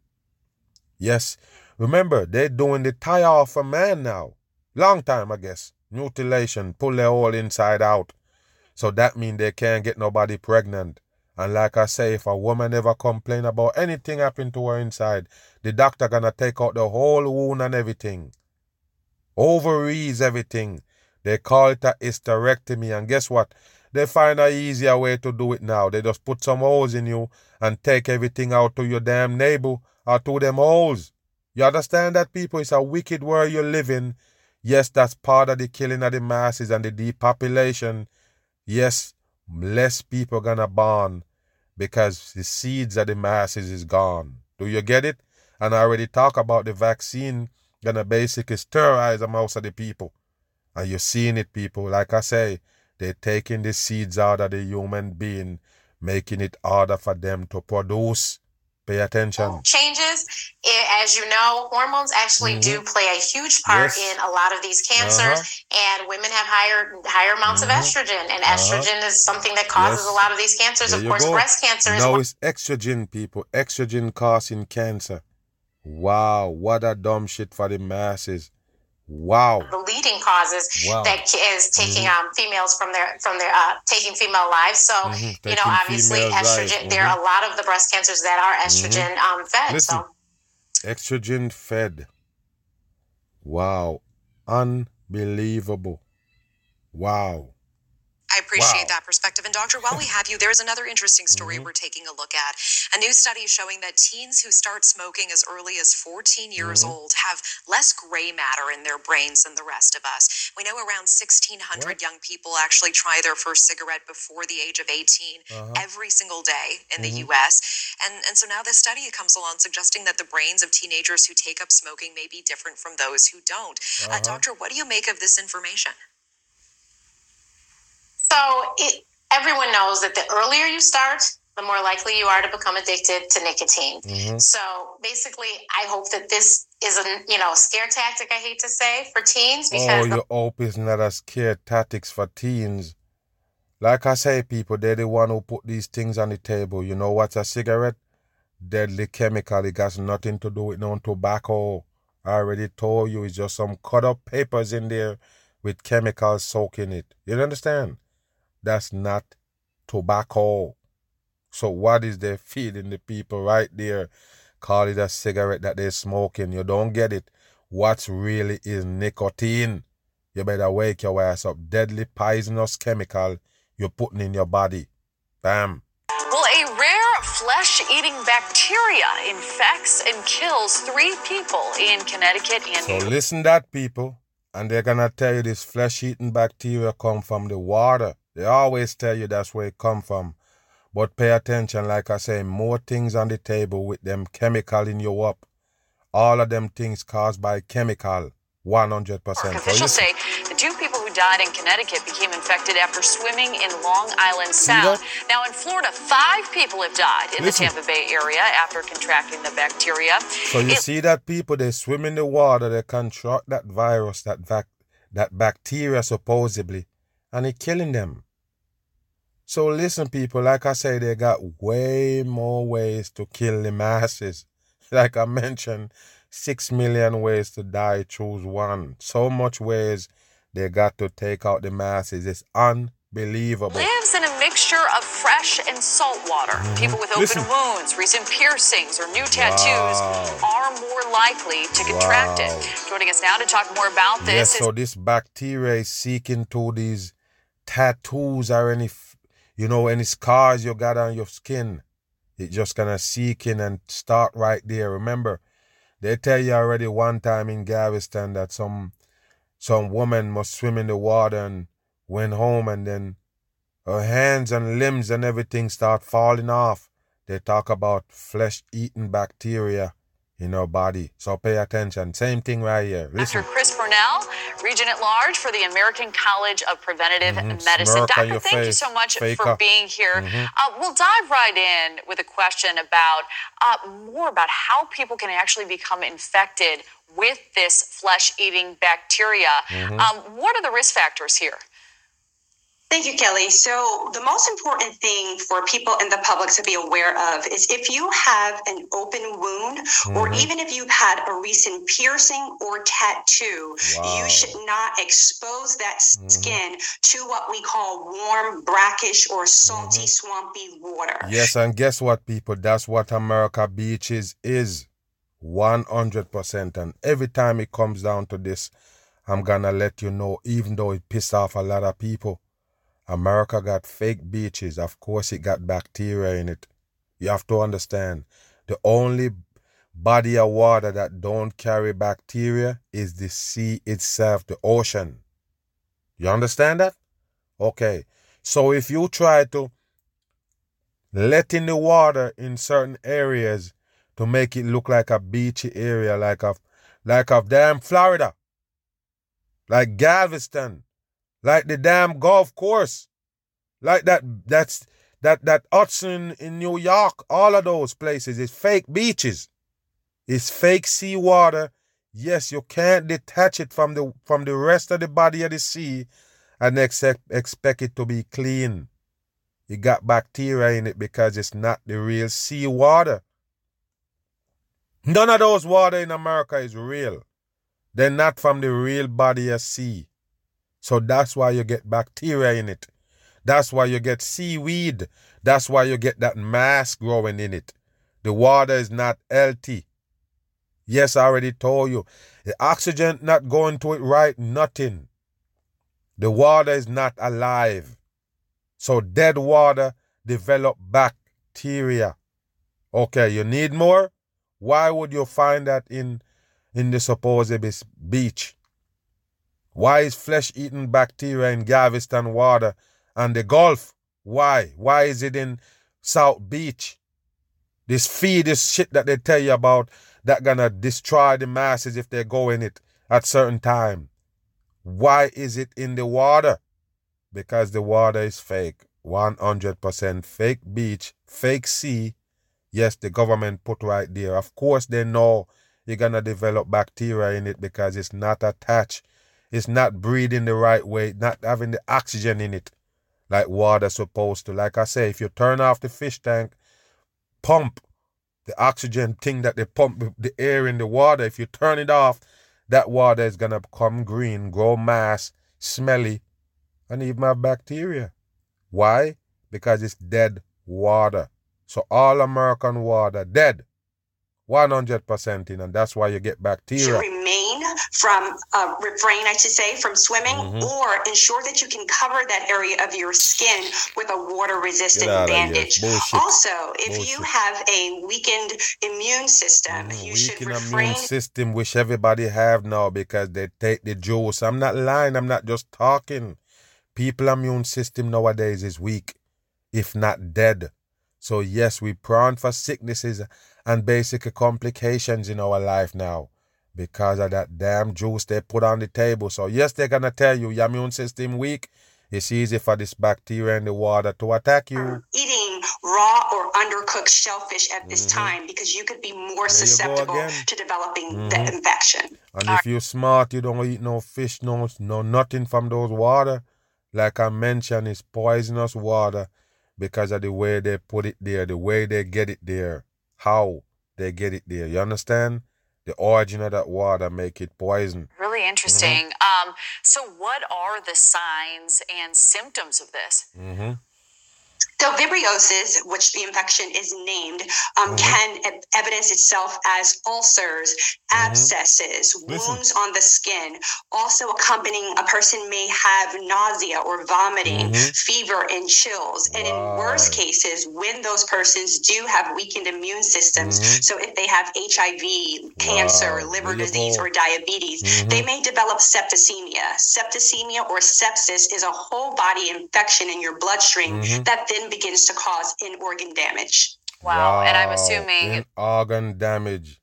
Yes, remember, they're doing the tie off a man now. Long time, I guess. Mutilation, pull their whole inside out. So that mean they can't get nobody pregnant. And like I say, if a woman ever complain about anything happen to her inside, the doctor gonna take out the whole wound and everything. Ovaries, everything. They call it a hysterectomy. And guess what? They find a easier way to do it now. They just put some holes in you and take everything out to your damn neighbor or to them holes. You understand that, people? It's a wicked world you're living. Yes, that's part of the killing of the masses and the depopulation. Yes, less people gonna born because the seeds of the masses is gone. Do you get it? And I already talk about the vaccine gonna basically sterilize the most of the people. And you're seeing it, people. Like I say, they're taking the seeds out of the human being, making it harder for them to produce. Pay attention. Changes, as you know, hormones actually mm-hmm. do play a huge part yes. in a lot of these cancers, uh-huh. and women have higher higher amounts mm-hmm. of estrogen, and uh-huh. estrogen is something that causes yes. a lot of these cancers. There of course, go. breast cancer. Is No, it's estrogen, people. Estrogen causing cancer. Wow, what a dumb shit for the masses. Wow. The leading causes wow. that is taking mm-hmm. um, females from their from their uh, taking female lives. So mm-hmm. you know, obviously, estrogen. There are a lot of the breast cancers that are estrogen mm-hmm. um, fed. Listen, so estrogen fed. Wow, unbelievable. Wow. I appreciate wow. that perspective. And, Doctor, while we have you, there's another interesting story mm-hmm. we're taking a look at. A new study showing that teens who start smoking as early as 14 years mm-hmm. old have less gray matter in their brains than the rest of us. We know around 1,600 what? young people actually try their first cigarette before the age of 18 uh-huh. every single day in mm-hmm. the U.S. And, and so now this study comes along suggesting that the brains of teenagers who take up smoking may be different from those who don't. Uh, uh-huh. Uh, doctor, what do you make of this information? So it, everyone knows that the earlier you start, the more likely you are to become addicted to nicotine. Mm-hmm. So basically, I hope that this is a you know scare tactic. I hate to say for teens because oh, you hope it's not a scare tactics for teens. Like I say, people, they're the one who put these things on the table. You know what's a cigarette? Deadly chemical. It got nothing to do with no tobacco. I already told you it's just some cut up papers in there with chemicals soaking it. You understand? That's not tobacco. So what is they feeding the people right there? Call it a cigarette that they're smoking. You don't get it. What really is nicotine? You better wake your ass up. Deadly poisonous chemical you're putting in your body. Bam. Well, a rare flesh eating bacteria infects and kills three people in Connecticut and. So listen that people. And they're gonna tell you this flesh eating bacteria come from the water. They always tell you that's where it come from. But pay attention, like I say, more things on the table with them chemical in you up. All of them things caused by chemical. 100%. Officials say the two people who died in Connecticut became infected after swimming in Long Island Sound. Now, in Florida, five people have died in Listen. the Tampa Bay area after contracting the bacteria. So you it- see that people, they swim in the water, they contract that virus, that, vac- that bacteria supposedly and it killing them. So listen, people, like I say, they got way more ways to kill the masses. Like I mentioned, six million ways to die, choose one. So much ways they got to take out the masses. It's unbelievable. Lives in a mixture of fresh and salt water. Mm-hmm. People with open Listen. wounds, recent piercings, or new tattoos wow. are more likely to contract wow. it. Joining us now to talk more about this. Yes, is- so this bacteria is seeking to these tattoos or any, you know, any scars you got on your skin. It just gonna seek in and start right there. Remember, they tell you already one time in Galveston that some some woman must swim in the water and went home and then her hands and limbs and everything start falling off. They talk about flesh eating bacteria in our body. So pay attention. Same thing right here. Listen. Dr. Chris Burnell, Regent at Large for the American College of Preventative mm-hmm. Medicine. Smirk Doctor, thank face. you so much Faker. for being here. Mm-hmm. Uh, we'll dive right in with a question about uh, more about how people can actually become infected with this flesh eating bacteria. Mm-hmm. Um, what are the risk factors here? Thank you, Kelly. So, the most important thing for people in the public to be aware of is if you have an open wound, mm-hmm. or even if you've had a recent piercing or tattoo, wow. you should not expose that mm-hmm. skin to what we call warm, brackish, or salty, mm-hmm. swampy water. Yes, and guess what, people? That's what America Beaches is 100%. And every time it comes down to this, I'm gonna let you know, even though it pissed off a lot of people America got fake beaches. Of course, it got bacteria in it. You have to understand the only body of water that don't carry bacteria is the sea itself, the ocean. You understand that? Okay. So if you try to let in the water in certain areas to make it look like a beachy area, like of like of damn Florida, like Galveston, like the damn Gulf Coast, like that. That's that that Hudson in New York. All of those places is fake beaches. It's fake seawater. Yes, you can't detach it from the from the rest of the body of the sea and expect expect it to be clean. You got bacteria in it because it's not the real seawater. None of those water in America is real. They're not from the real body of sea. So that's why you get bacteria in it. That's why you get seaweed. That's why you get that mass growing in it. The water is not healthy. Yes, I already told you. The oxygen not going to it right, nothing. The water is not alive. So dead water develop bacteria. Okay, you need more? Why would you find that in in the supposed beach? Why is flesh eating bacteria in Galveston water and the Gulf? Why? Why is it in South Beach? This feed, this shit that they tell you about that gonna destroy the masses if they go in it at certain time. Why is it in the water? Because the water is fake. 100% fake beach, fake sea. Yes, the government put right there. Of course, they know you're gonna develop bacteria in it because it's not attached it's not breathing the right way, not having the oxygen in it like water's supposed to. Like I say, if you turn off the fish tank, pump the oxygen thing that they pump the air in the water, if you turn it off, that water is gonna become green, grow mass, smelly, and even have bacteria. Why? Because it's dead water. So all American water dead. 100% in, and that's why you get bacteria. From, uh, refrain, I should say, from swimming, mm-hmm. or ensure that you can cover that area of your skin with a water resistant bandage. Also, if Bullshit. you have a weakened immune system, mm, you should refrain. immune system, which everybody have now because they take the juice. I'm not lying, I'm not just talking. People immune system nowadays is weak, if not dead. So yes, we prone for sicknesses and basic complications in our life now because of that damn juice they put on the table. So yes, they're gonna tell you your immune system weak. It's easy for this bacteria in the water to attack you. Eating raw or undercooked shellfish at this mm-hmm. time because you could be more there susceptible to developing mm-hmm. the infection. And if you're smart, you don't eat no fish, no no nothing from those water. Like I mentioned, it's poisonous water because of the way they put it there, the way they get it there, how they get it there. You understand? The origin of that water make it poison. Really interesting. Mm-hmm. Um, so, what are the signs and symptoms of this? Mm-hmm. So vibriosis, which the infection is named, um, mm-hmm. can evidence itself as ulcers, mm-hmm. abscesses, mm-hmm. wounds on the skin. Also accompanying a person may have nausea or vomiting, mm-hmm. fever, and chills. And in worst cases, when those persons do have weakened immune systems, mm-hmm. so if they have HIV, cancer, wow. liver disease, or diabetes, mm-hmm. they may develop septicemia. Septicemia or sepsis is a whole body infection in your bloodstream that then begins to cause end organ damage. Wow. wow. And I'm assuming end organ damage.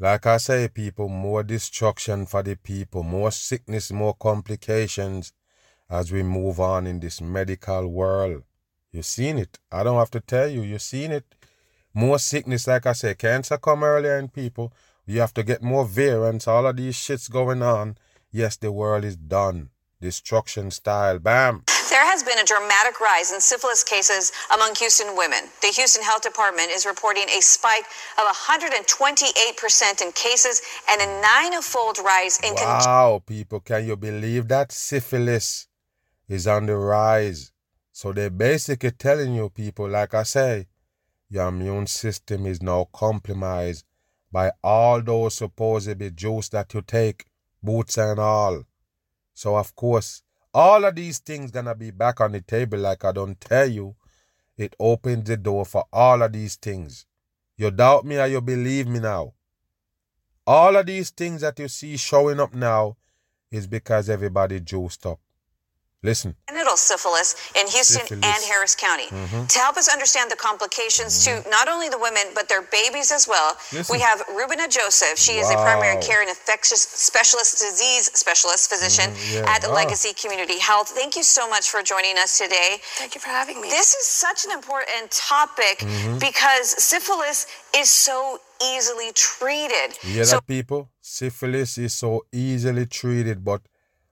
Like I say, people, more destruction for the people, more sickness, more complications as we move on in this medical world. You've seen it. I don't have to tell you, you've seen it. More sickness, like I say, cancer come earlier in people. You have to get more variants, all of these shits going on. Yes, the world is done. Destruction style. Bam. There has been a dramatic rise in syphilis cases among Houston women. The Houston Health Department is reporting a spike of 128% in cases and a nine-fold rise in. Wow, people, can you believe that syphilis is on the rise? So they're basically telling you, people, like I say, your immune system is now compromised by all those supposedly juice that you take, boots and all. So of course, all of these things gonna be back on the table like I don't tell you. It opens the door for all of these things. You doubt me or you believe me now. All of these things that you see showing up now is because everybody juiced up. Listen. Genital syphilis in Houston syphilis. and Harris County. Mm-hmm. To help us understand the complications mm-hmm. to not only the women, but their babies as well, Listen. we have Rubina Joseph. She wow. is a primary care and infectious specialist, disease specialist physician mm-hmm. yeah. at Legacy Community Health. Thank you so much for joining us today. Thank you for having me. This is such an important topic mm-hmm. because syphilis is so easily treated. Yeah, so- that people? Syphilis is so easily treated, but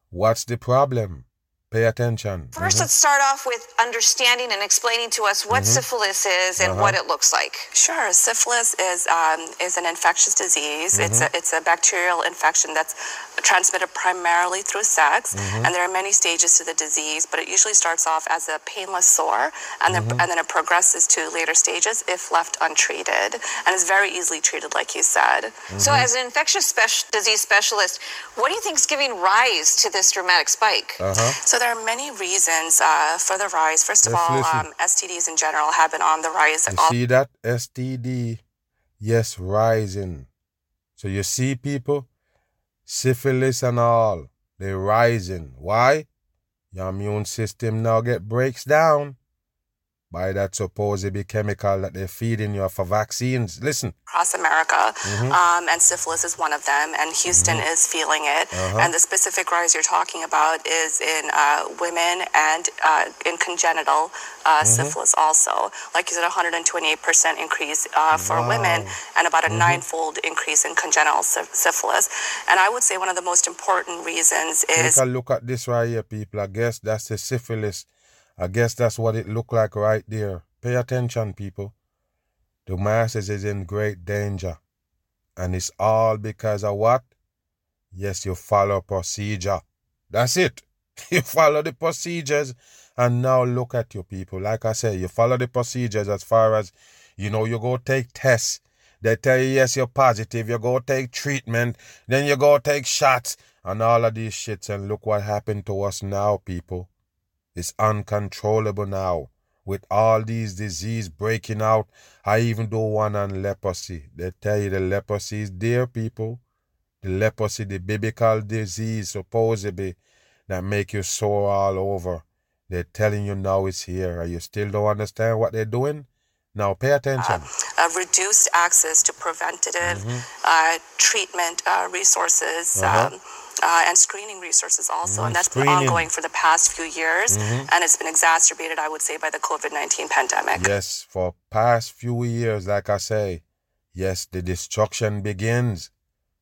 what's the problem? Pay attention. 1st let mm-hmm. let's start off with understanding and explaining to us what mm-hmm. syphilis is and uh-huh. what it looks like. Sure. Syphilis is um, is an infectious disease. Mm-hmm. It's a it's a bacterial infection that's transmitted primarily through sex, mm-hmm. and there are many stages to the disease. But it usually starts off as a painless sore, and then mm-hmm. and then it progresses to later stages if left untreated, and is very easily treated, like you said. So, mm-hmm. as an infectious spe- disease specialist, what do you think is giving rise to this dramatic spike? Uh-huh. So there are many reasons uh, for the rise. First of all, um, STDs in general have been on the rise. You see that STD, yes, rising. So you see people, syphilis and all, they're rising. Why? Your immune system now get breaks down by that supposedly chemical that they're feeding you for vaccines. Listen. Across America, mm-hmm. um, and syphilis is one of them, and Houston mm-hmm. is feeling it. Uh-huh. And the specific rise you're talking about is in uh, women and uh, in congenital uh, mm-hmm. syphilis also. Like you said, 128% increase uh, for wow. women and about a mm-hmm. ninefold increase in congenital syphilis. And I would say one of the most important reasons is. Take a look at this right here, people. I guess that's the syphilis I guess that's what it looked like right there. Pay attention, people. The masses is in great danger. And it's all because of what? Yes, you follow procedure. That's it. You follow the procedures. And now look at you, people. Like I said, you follow the procedures as far as, you know, you go take tests. They tell you, yes, you're positive. You go take treatment. Then you go take shots and all of these shits. And look what happened to us now, people. It's uncontrollable now. With all these disease breaking out, I even do one on leprosy. They tell you the leprosy is there, people. The leprosy, the biblical disease, supposedly, that make you sore all over. They're telling you now it's here. Are you still don't understand what they're doing? Now pay attention. Uh, reduced access to preventative mm-hmm. uh, treatment uh, resources. Uh-huh. Um, uh, and screening resources also. Mm, and that's screening. been ongoing for the past few years. Mm-hmm. And it's been exacerbated, I would say, by the COVID 19 pandemic. Yes, for past few years, like I say, yes, the destruction begins.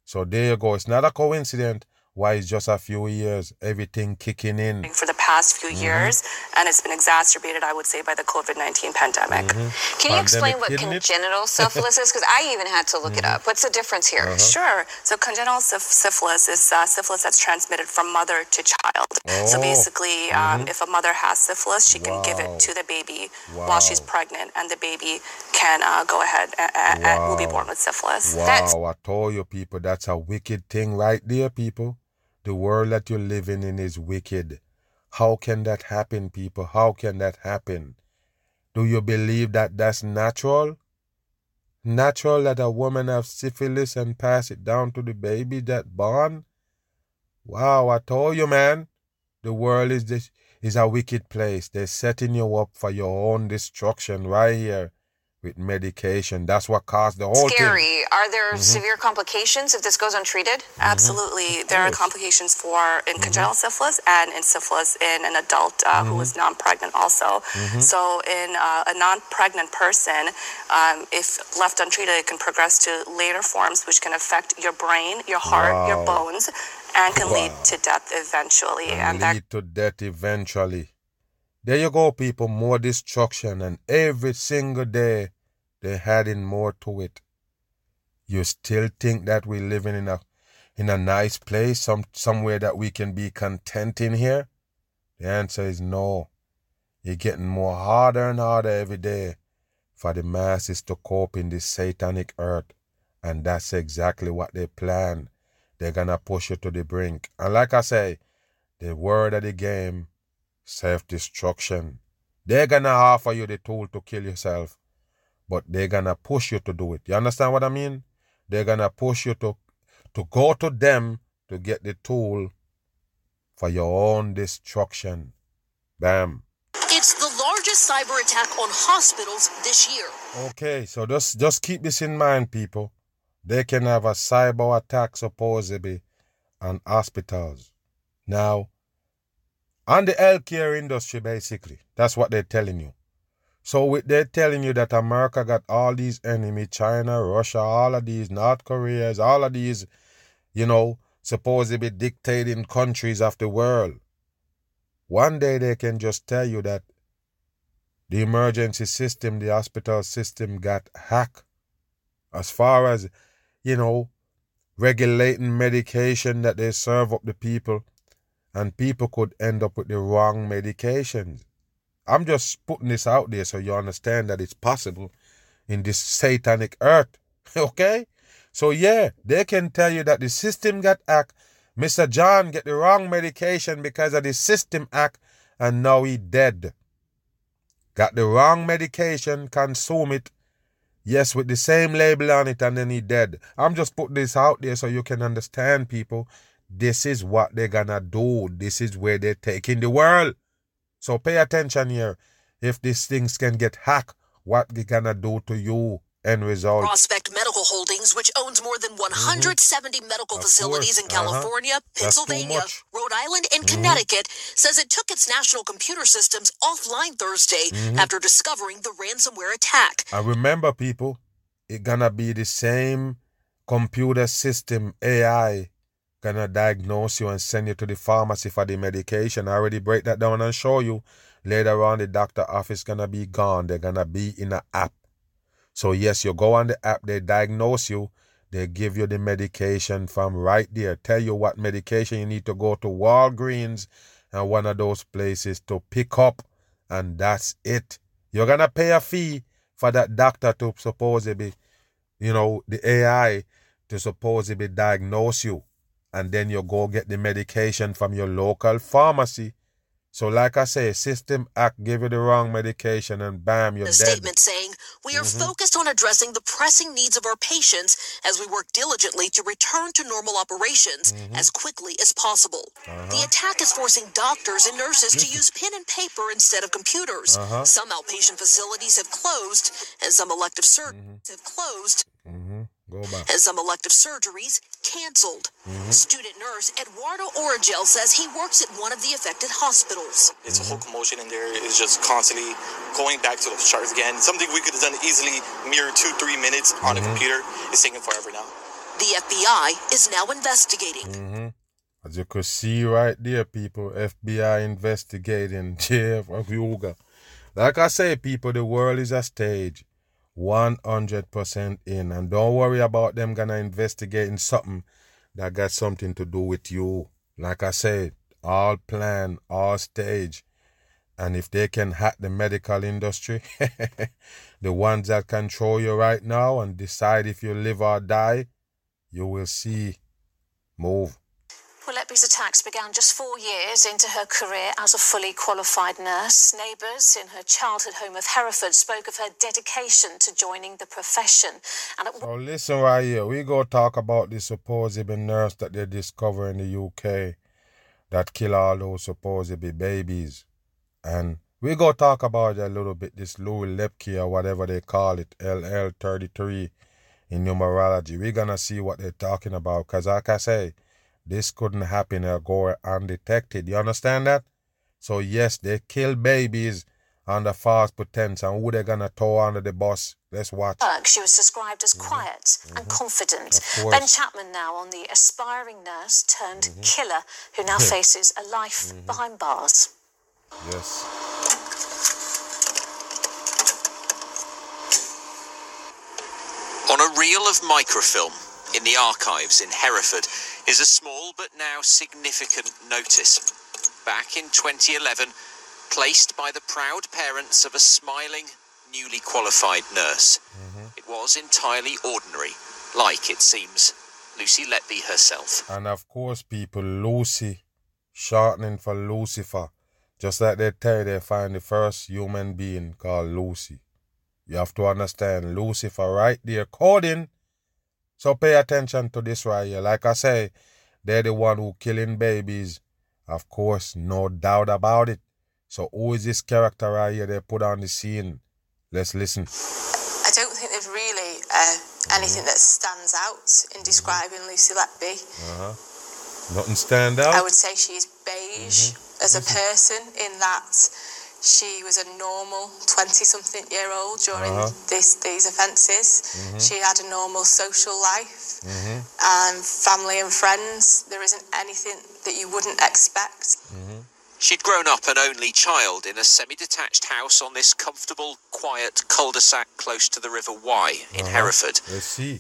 So there you go. It's not a coincidence why it's just a few years, everything kicking in. For the past few mm-hmm. years, and it's been exacerbated, I would say, by the COVID 19 pandemic. Mm-hmm. Can you explain what congenital syphilis is? Because I even had to look mm-hmm. it up. What's the difference here? Uh-huh. Sure. So, congenital syphilis is uh, syphilis that's transmitted from mother to child. Oh. So, basically, um, mm-hmm. if a mother has syphilis, she can wow. give it to the baby wow. while she's pregnant, and the baby can uh, go ahead and, wow. will be born with syphilis. Wow, that's- I told you, people, that's a wicked thing right there, people. The world that you're living in is wicked. How can that happen, people? How can that happen? Do you believe that that's natural? Natural that a woman have syphilis and pass it down to the baby that born? Wow, I told you, man. The world is this is a wicked place. They're setting you up for your own destruction right here with medication. That's what caused the whole Scary. thing. Are there mm-hmm. severe complications if this goes untreated? Mm-hmm. Absolutely. There are complications for in mm-hmm. congenital syphilis and in syphilis in an adult uh, who is non-pregnant also. Mm-hmm. So in uh, a non-pregnant person, um, if left untreated, it can progress to later forms which can affect your brain, your heart, wow. your bones, and can wow. lead to death eventually. And, and lead that- to death eventually. There you go, people. More destruction, and every single day they're adding more to it. You still think that we're living in a in a nice place, some somewhere that we can be content in here? The answer is no. You're getting more harder and harder every day for the masses to cope in this satanic earth. And that's exactly what they plan. They're gonna push you to the brink. And like I say, the word of the game, self-destruction. They're gonna offer you the tool to kill yourself, but they're gonna push you to do it. You understand what I mean? They're gonna push you to to go to them to get the tool for your own destruction. Bam. It's the largest cyber attack on hospitals this year. Okay, so just just keep this in mind, people. They can have a cyber attack supposedly on hospitals. Now, on the healthcare industry, basically, that's what they're telling you. So they're telling you that America got all these enemy, China, Russia, all of these, North Koreas, all of these, you know, supposedly dictating countries of the world. One day they can just tell you that the emergency system, the hospital system got hacked. As far as, you know, regulating medication that they serve up the people, and people could end up with the wrong medications. I'm just putting this out there so you understand that it's possible in this satanic earth. okay? So yeah, they can tell you that the system got act. Mr. John get the wrong medication because of the system act and now he dead. Got the wrong medication, consume it. Yes, with the same label on it and then he dead. I'm just putting this out there so you can understand people. This is what they're gonna do. This is where they're taking the world. So pay attention here. If these things can get hacked, what they gonna do to you? End result. Prospect Medical Holdings, which owns more than 170 mm-hmm. medical of facilities course. in uh-huh. California, uh-huh. Pennsylvania, Rhode Island, and mm-hmm. Connecticut, says it took its national computer systems offline Thursday mm-hmm. after discovering the ransomware attack. I remember, people, it gonna be the same computer system AI gonna diagnose you and send you to the pharmacy for the medication. I already break that down and show you. Later on, the doctor office gonna be gone. They're gonna be in an app. So yes, you go on the app, they diagnose you, they give you the medication from right there. Tell you what medication you need to go to Walgreens and one of those places to pick up, and that's it. You're gonna pay a fee for that doctor to supposedly, you know, the AI to supposedly diagnose you and then you go get the medication from your local pharmacy. So, like I say, System Act give you the wrong medication and bam, you're the dead. statement saying, We are mm-hmm. focused on addressing the pressing needs of our patients as we work diligently to return to normal operations mm-hmm. as quickly as possible. Uh-huh. The attack is forcing doctors and nurses to use pen and paper instead of computers. Uh-huh. Some outpatient facilities have closed, and some elective surgeries mm-hmm. have closed. Go back. And some elective surgeries canceled. Mm-hmm. Student nurse Eduardo Origel says he works at one of the affected hospitals. It's mm-hmm. a whole commotion in there. It's just constantly going back to those charts again. Something we could have done easily mere two, three minutes on mm-hmm. a computer is taking forever now. The FBI is now investigating. Mm-hmm. As you could see right there, people, FBI investigating Jeff Yuga. Like I say, people, the world is a stage. 100% in. And don't worry about them gonna investigate in something that got something to do with you. Like I said, all plan, all stage. And if they can hack the medical industry, the ones that control you right now and decide if you live or die, you will see. Move. Letby's attacks began just four years into her career as a fully qualified nurse. Neighbours in her childhood home of Hereford spoke of her dedication to joining the profession. And so listen right here. We go talk about the supposed nurse that they discover in the UK that kill all those supposed babies. And we go talk about it a little bit, this Louis Lepke or whatever they call it, LL33 in numerology. We're going to see what they're talking about. Because like I say, this couldn't happen or go undetected. You understand that? So yes, they kill babies under false pretense, and who they gonna throw under the bus? Let's watch. She was described as mm-hmm. quiet mm-hmm. and confident. Ben Chapman now on the aspiring nurse turned mm-hmm. killer who now faces a life mm-hmm. behind bars. Yes. On a reel of microfilm in the archives in Hereford is a small but now significant notice. Back in 2011, placed by the proud parents of a smiling, newly qualified nurse. Mm-hmm. It was entirely ordinary, like it seems Lucy Letby herself. And of course, people, Lucy, shortening for Lucifer, just like they tell you they find the first human being called Lucy. You have to understand Lucifer right there coding. So pay attention to this right here. Like I say, they're the one who killing babies. Of course, no doubt about it. So who is this character right here they put on the scene? Let's listen. I don't think there's really uh, anything that stands out in describing Lucy Letby. Uh-huh. Nothing stand out? I would say she's beige mm-hmm. as a person in that she was a normal 20 something year old during uh-huh. this, these offences. Mm-hmm. She had a normal social life mm-hmm. and family and friends. There isn't anything that you wouldn't expect. Mm-hmm. She'd grown up an only child in a semi detached house on this comfortable, quiet cul de sac close to the River Wye in uh-huh. Hereford.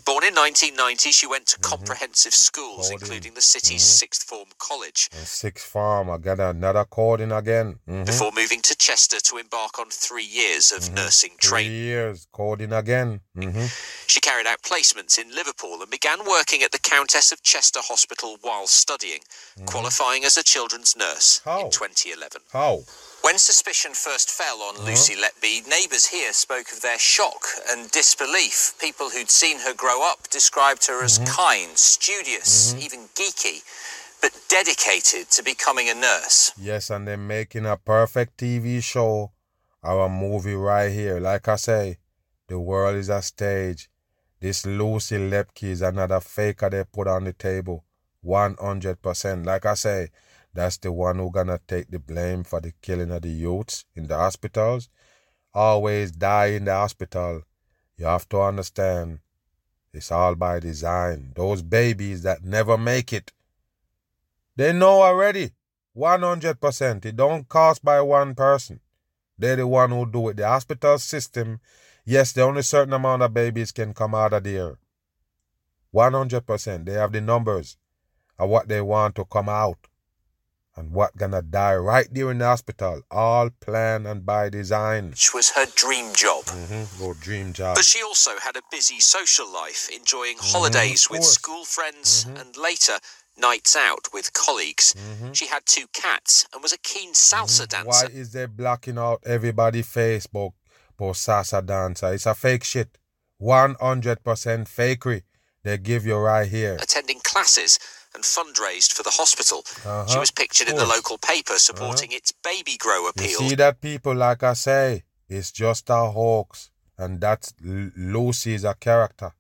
Born in 1990, she went to mm-hmm. comprehensive schools, Cording. including the city's mm-hmm. sixth form college. sixth form, I got another cording again. Mm-hmm. Before moving to Chester to embark on three years of mm-hmm. nursing training. Three years, again. Mm-hmm. She carried out placements in Liverpool and began working at the Countess of Chester Hospital while studying, mm-hmm. qualifying as a children's nurse How? in 2011. How? When suspicion first fell on uh-huh. Lucy Letby, neighbours here spoke of their shock and disbelief. People who'd seen her grow up described her as mm-hmm. kind, studious, mm-hmm. even geeky, but dedicated to becoming a nurse. Yes, and they're making a perfect TV show, our movie right here. Like I say, the world is a stage. This Lucy Letby is another faker they put on the table. 100%. Like I say, that's the one who gonna take the blame for the killing of the youths in the hospitals. Always die in the hospital. You have to understand, it's all by design. Those babies that never make it, they know already. 100%. It don't cost by one person. They're the one who do it. The hospital system, yes, the only certain amount of babies can come out of there. 100%. They have the numbers of what they want to come out and what gonna die right there in the hospital, all planned and by design. Which was her dream job. Mm-hmm. Or dream job. But she also had a busy social life, enjoying mm-hmm. holidays with school friends mm-hmm. and later nights out with colleagues. Mm-hmm. She had two cats and was a keen salsa mm-hmm. dancer. Why is they blocking out everybody's Facebook for salsa dancer? It's a fake shit. 100% fakery. They give you right here. Attending classes and fundraised for the hospital. Uh-huh. She was pictured in the local paper supporting uh-huh. its baby grow appeal. You see that people, like I say, it's just a hoax, and that's Lucy's a character.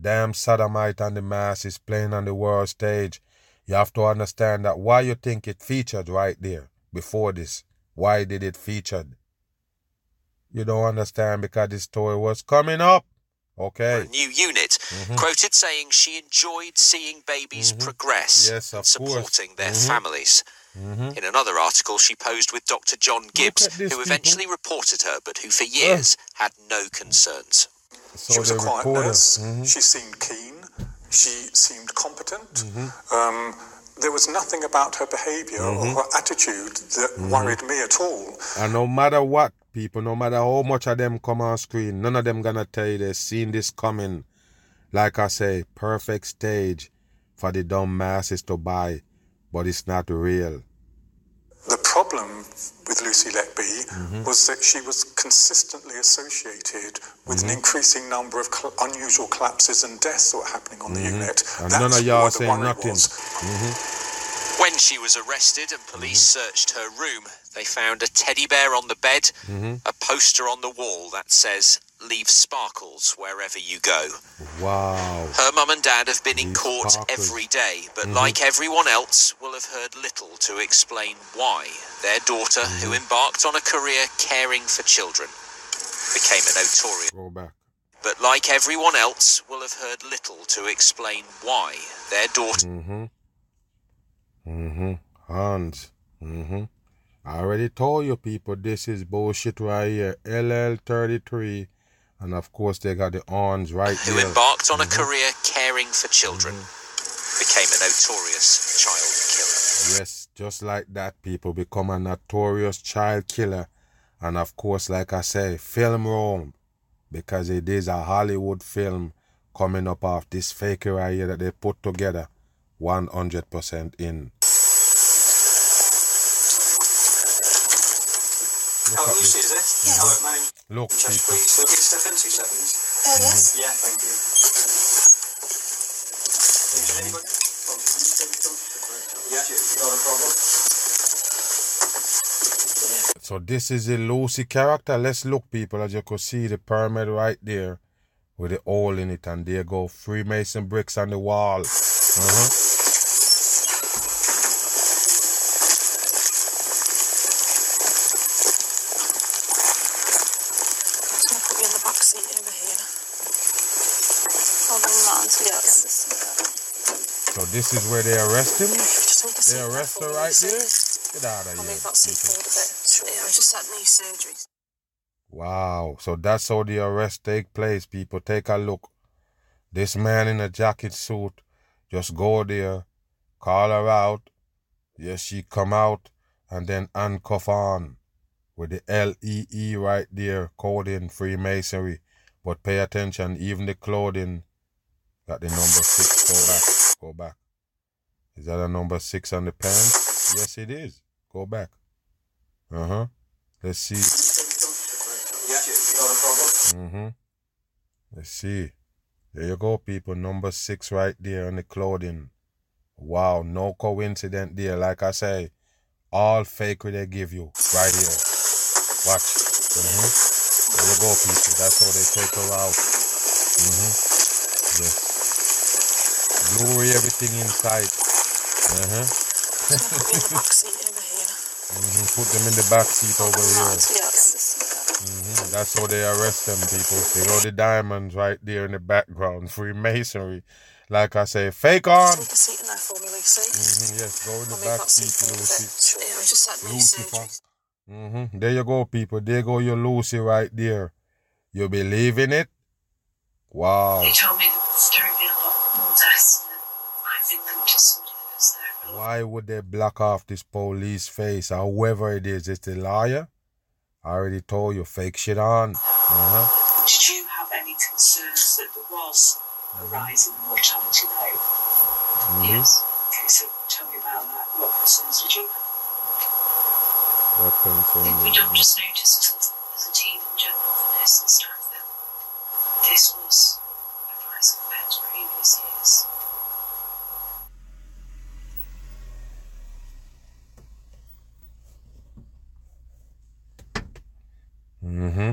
Damn sodomite and the mass is playing on the world stage. You have to understand that why you think it featured right there before this. Why did it featured? You don't understand because this story was coming up. Okay. new unit, mm-hmm. quoted saying she enjoyed seeing babies mm-hmm. progress yes, and supporting course. their mm-hmm. families. Mm-hmm. In another article, she posed with Dr. John Gibbs, who people. eventually reported her, but who for years uh. had no concerns. So she was a quiet nurse. Mm-hmm. She seemed keen. She seemed competent. Mm-hmm. Um, there was nothing about her behavior or her attitude that worried me at all. And no matter what people, no matter how much of them come on screen, none of them gonna tell you they seen this coming. Like I say, perfect stage for the dumb masses to buy, but it's not real. The problem with Lucy Letby mm-hmm. was that she was consistently associated with mm-hmm. an increasing number of cl- unusual collapses and deaths that were happening on mm-hmm. the unit. And That's none of y'all saying nothing. Mm-hmm. When she was arrested and police mm-hmm. searched her room, they found a teddy bear on the bed, mm-hmm. a poster on the wall that says, Leave sparkles wherever you go. Wow. Her mum and dad have been Leave in court sparkles. every day, but mm-hmm. like everyone else, will have heard little to explain why their daughter, mm-hmm. who embarked on a career caring for children, became a notorious. Go back. But like everyone else, will have heard little to explain why their daughter. Mm-hmm. Mm-hmm. Hans. Mm-hmm. I already told you people this is bullshit right here. LL33. And of course they got the arms right Who there. embarked on mm-hmm. a career caring for children. Mm-hmm. Became a notorious child killer. Yes, just like that, people become a notorious child killer. And of course, like I say, film Rome. Because it is a Hollywood film coming up off this fakery right here that they put together 100% in. How loose is it? Yeah. How my name's Look, Just people. please. So get stuff in two seconds. Uh, yes. Yeah, thank you. Is anybody? Yeah, not a problem. So this is the Lucy character. Let's look, people, as you can see the pyramid right there with the hole in it, and there go Freemason bricks on the wall. Uh-huh. So this is where they arrest him? They arrest her right there? Get out of here. I just had knee surgery. Wow. So that's how the arrest take place, people. Take a look. This man in a jacket suit just go there, call her out. Yes, she come out and then handcuff on with the L-E-E right there, coding Freemasonry. But pay attention, even the clothing got the number six. Go back. Go back. Is that a number six on the pants? Yes, it is. Go back. Uh huh. Let's see. Mm-hmm. Let's see. There you go, people. Number six right there on the clothing. Wow, no coincidence there. Like I say, all fake they give you right here. Watch. Mm-hmm. There you go, people. That's how they take her out. Mm-hmm. Yes. Blurry everything inside. Uh-huh. mm-hmm. Put them in the back seat over here. Mm-hmm. That's how they arrest them people. They know the diamonds right there in the background. Freemasonry. Like I say, fake on. Take the seat in there for me, Lucy. Mm-hmm. Yes, go in the back seat, Lucy. Yeah, I just had. Mm-hmm. There you go, people. There go your Lucy right there. You believe in it? Wow. They told me was going to be a lot more deaths and I've been linked to somebody that was there. Why would they block off this police face? Whoever it is, it's the liar. I already told you, fake shit on. Uh-huh. Did you have any concerns that there was a rise in mortality rate? Mm-hmm. Yes. Okay, so tell me about that. What concerns did you have? What concerns? We don't just notice as a, as a team in general, the nursing staff, that this was a rise compared to previous years. Mm-hmm.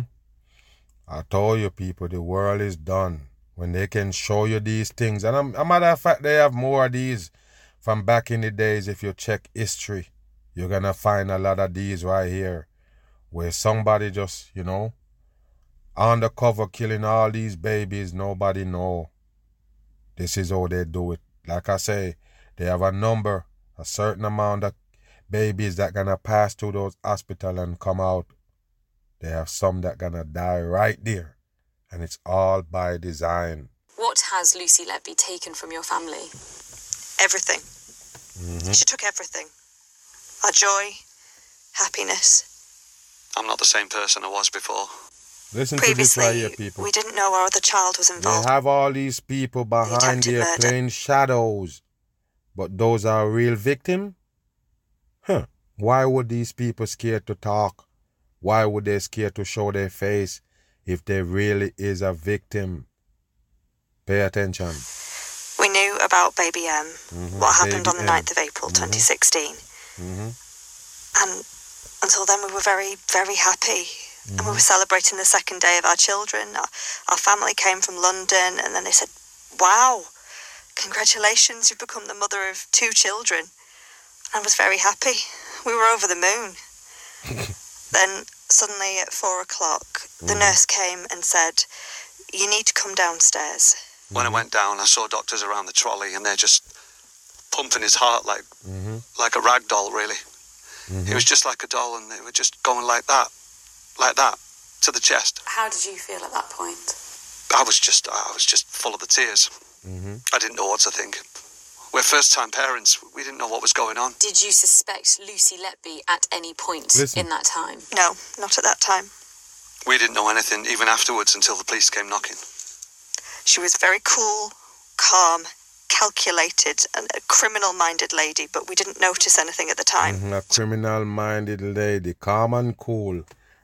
Told you people, the world is done. When they can show you these things. And a matter of fact, they have more of these from back in the days. If you check history, you're going to find a lot of these right here. Where somebody just, you know, undercover killing all these babies, nobody know. This is how they do it. Like I say, they have a number, a certain amount of babies that gonna pass through those hospital and come out they have some that gonna die right there. And it's all by design. What has Lucy let Letby taken from your family? Everything. Mm-hmm. She took everything. Our joy, happiness. I'm not the same person I was before. Listen to this right here, people. We didn't know our other child was involved. They have all these people behind there murder. playing shadows. But those are real victims? Huh. Why would these people scared to talk? Why would they scare to show their face if there really is a victim? Pay attention. We knew about Baby M, Mhm, what happened Baby on the M. 9th of April Mhm. 2016. Mm-hmm. And until then, we were very, very happy. And Mm-hmm. we were celebrating the second day of our children. Our, our family came from London, and then they said, Wow, congratulations, you've become the mother of two children. And I was very happy. We were over the moon. then, suddenly at four o'clock, the Mhm. nurse came and said, You need to come downstairs. When I went down, I saw doctors around the trolley, and they're just pumping his heart like Mm-hmm. like a rag doll, really. Mm-hmm. It was just like a doll, and they were just going like that, like that, to the chest. How did you feel at that point? I was just, I was just full of the tears. Mm-hmm. I didn't know what to think. We're first-time parents. We didn't know what was going on. Did you suspect Lucy Letby at any point Listen. in that time? No, not at that time. We didn't know anything even afterwards until the police came knocking. She was very cool, calm, calculated, and a criminal-minded lady, but we didn't notice anything at the time. Mm-hmm, a criminal-minded lady, calm and cool.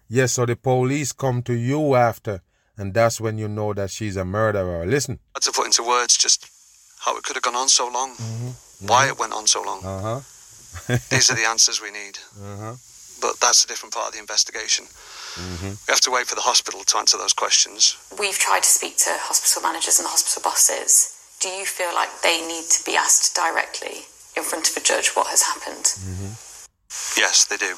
Yes, so the police come to you after, and that's when you know that she's a murderer. Listen. That's to put into words just how it could have gone on so long, mm-hmm. why it went on so long. Uh-huh. These are the answers we need. Uh-huh. But that's a different part of the investigation. Mm-hmm. We have to wait for the hospital to answer those questions. We've tried to speak to hospital managers and the hospital bosses. Do you feel like they need to be asked directly in front of a judge what has happened? Mm-hmm. Yes, they do.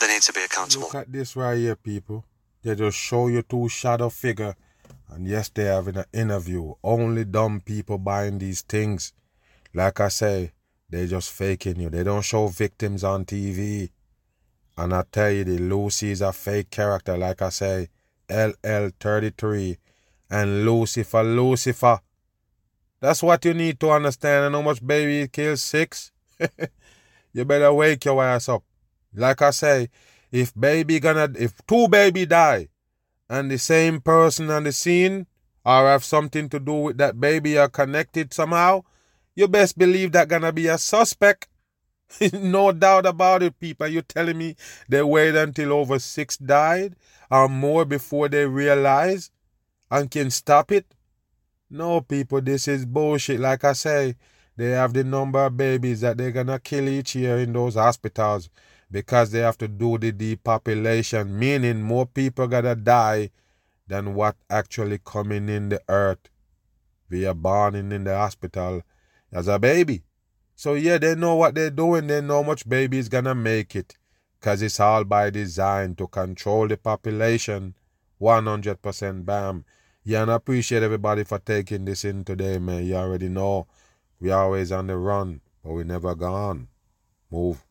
They need to be accountable. Look at this right here, people. They just show you two shadow figure and yes, they have an interview. Only dumb people buying these things. Like I say, they're just faking you. They don't show victims on TV. And I tell you, the Lucy is a fake character. Like I say, LL33 and Lucifer, Lucifer. That's what you need to understand. And how much baby kills six? you better wake your ass up. Like I say, if baby gonna, if two baby die, and the same person on the scene or have something to do with that baby are connected somehow, you best believe that gonna be a suspect. no doubt about it, people. You telling me they wait until over six died or more before they realize and can stop it? No, people, this is bullshit. Like I say, they have the number of babies that they're gonna kill each year in those hospitals because they have to do the depopulation, meaning more people gotta die than what actually coming in the earth We are born in the hospital as a baby. So yeah, they know what they're doing. They know much baby is gonna make it, cause it's all by design to control the population. 100% bam. Yeah, and I appreciate everybody for taking this in today, man. You already know we always on the run, but we never gone. Move.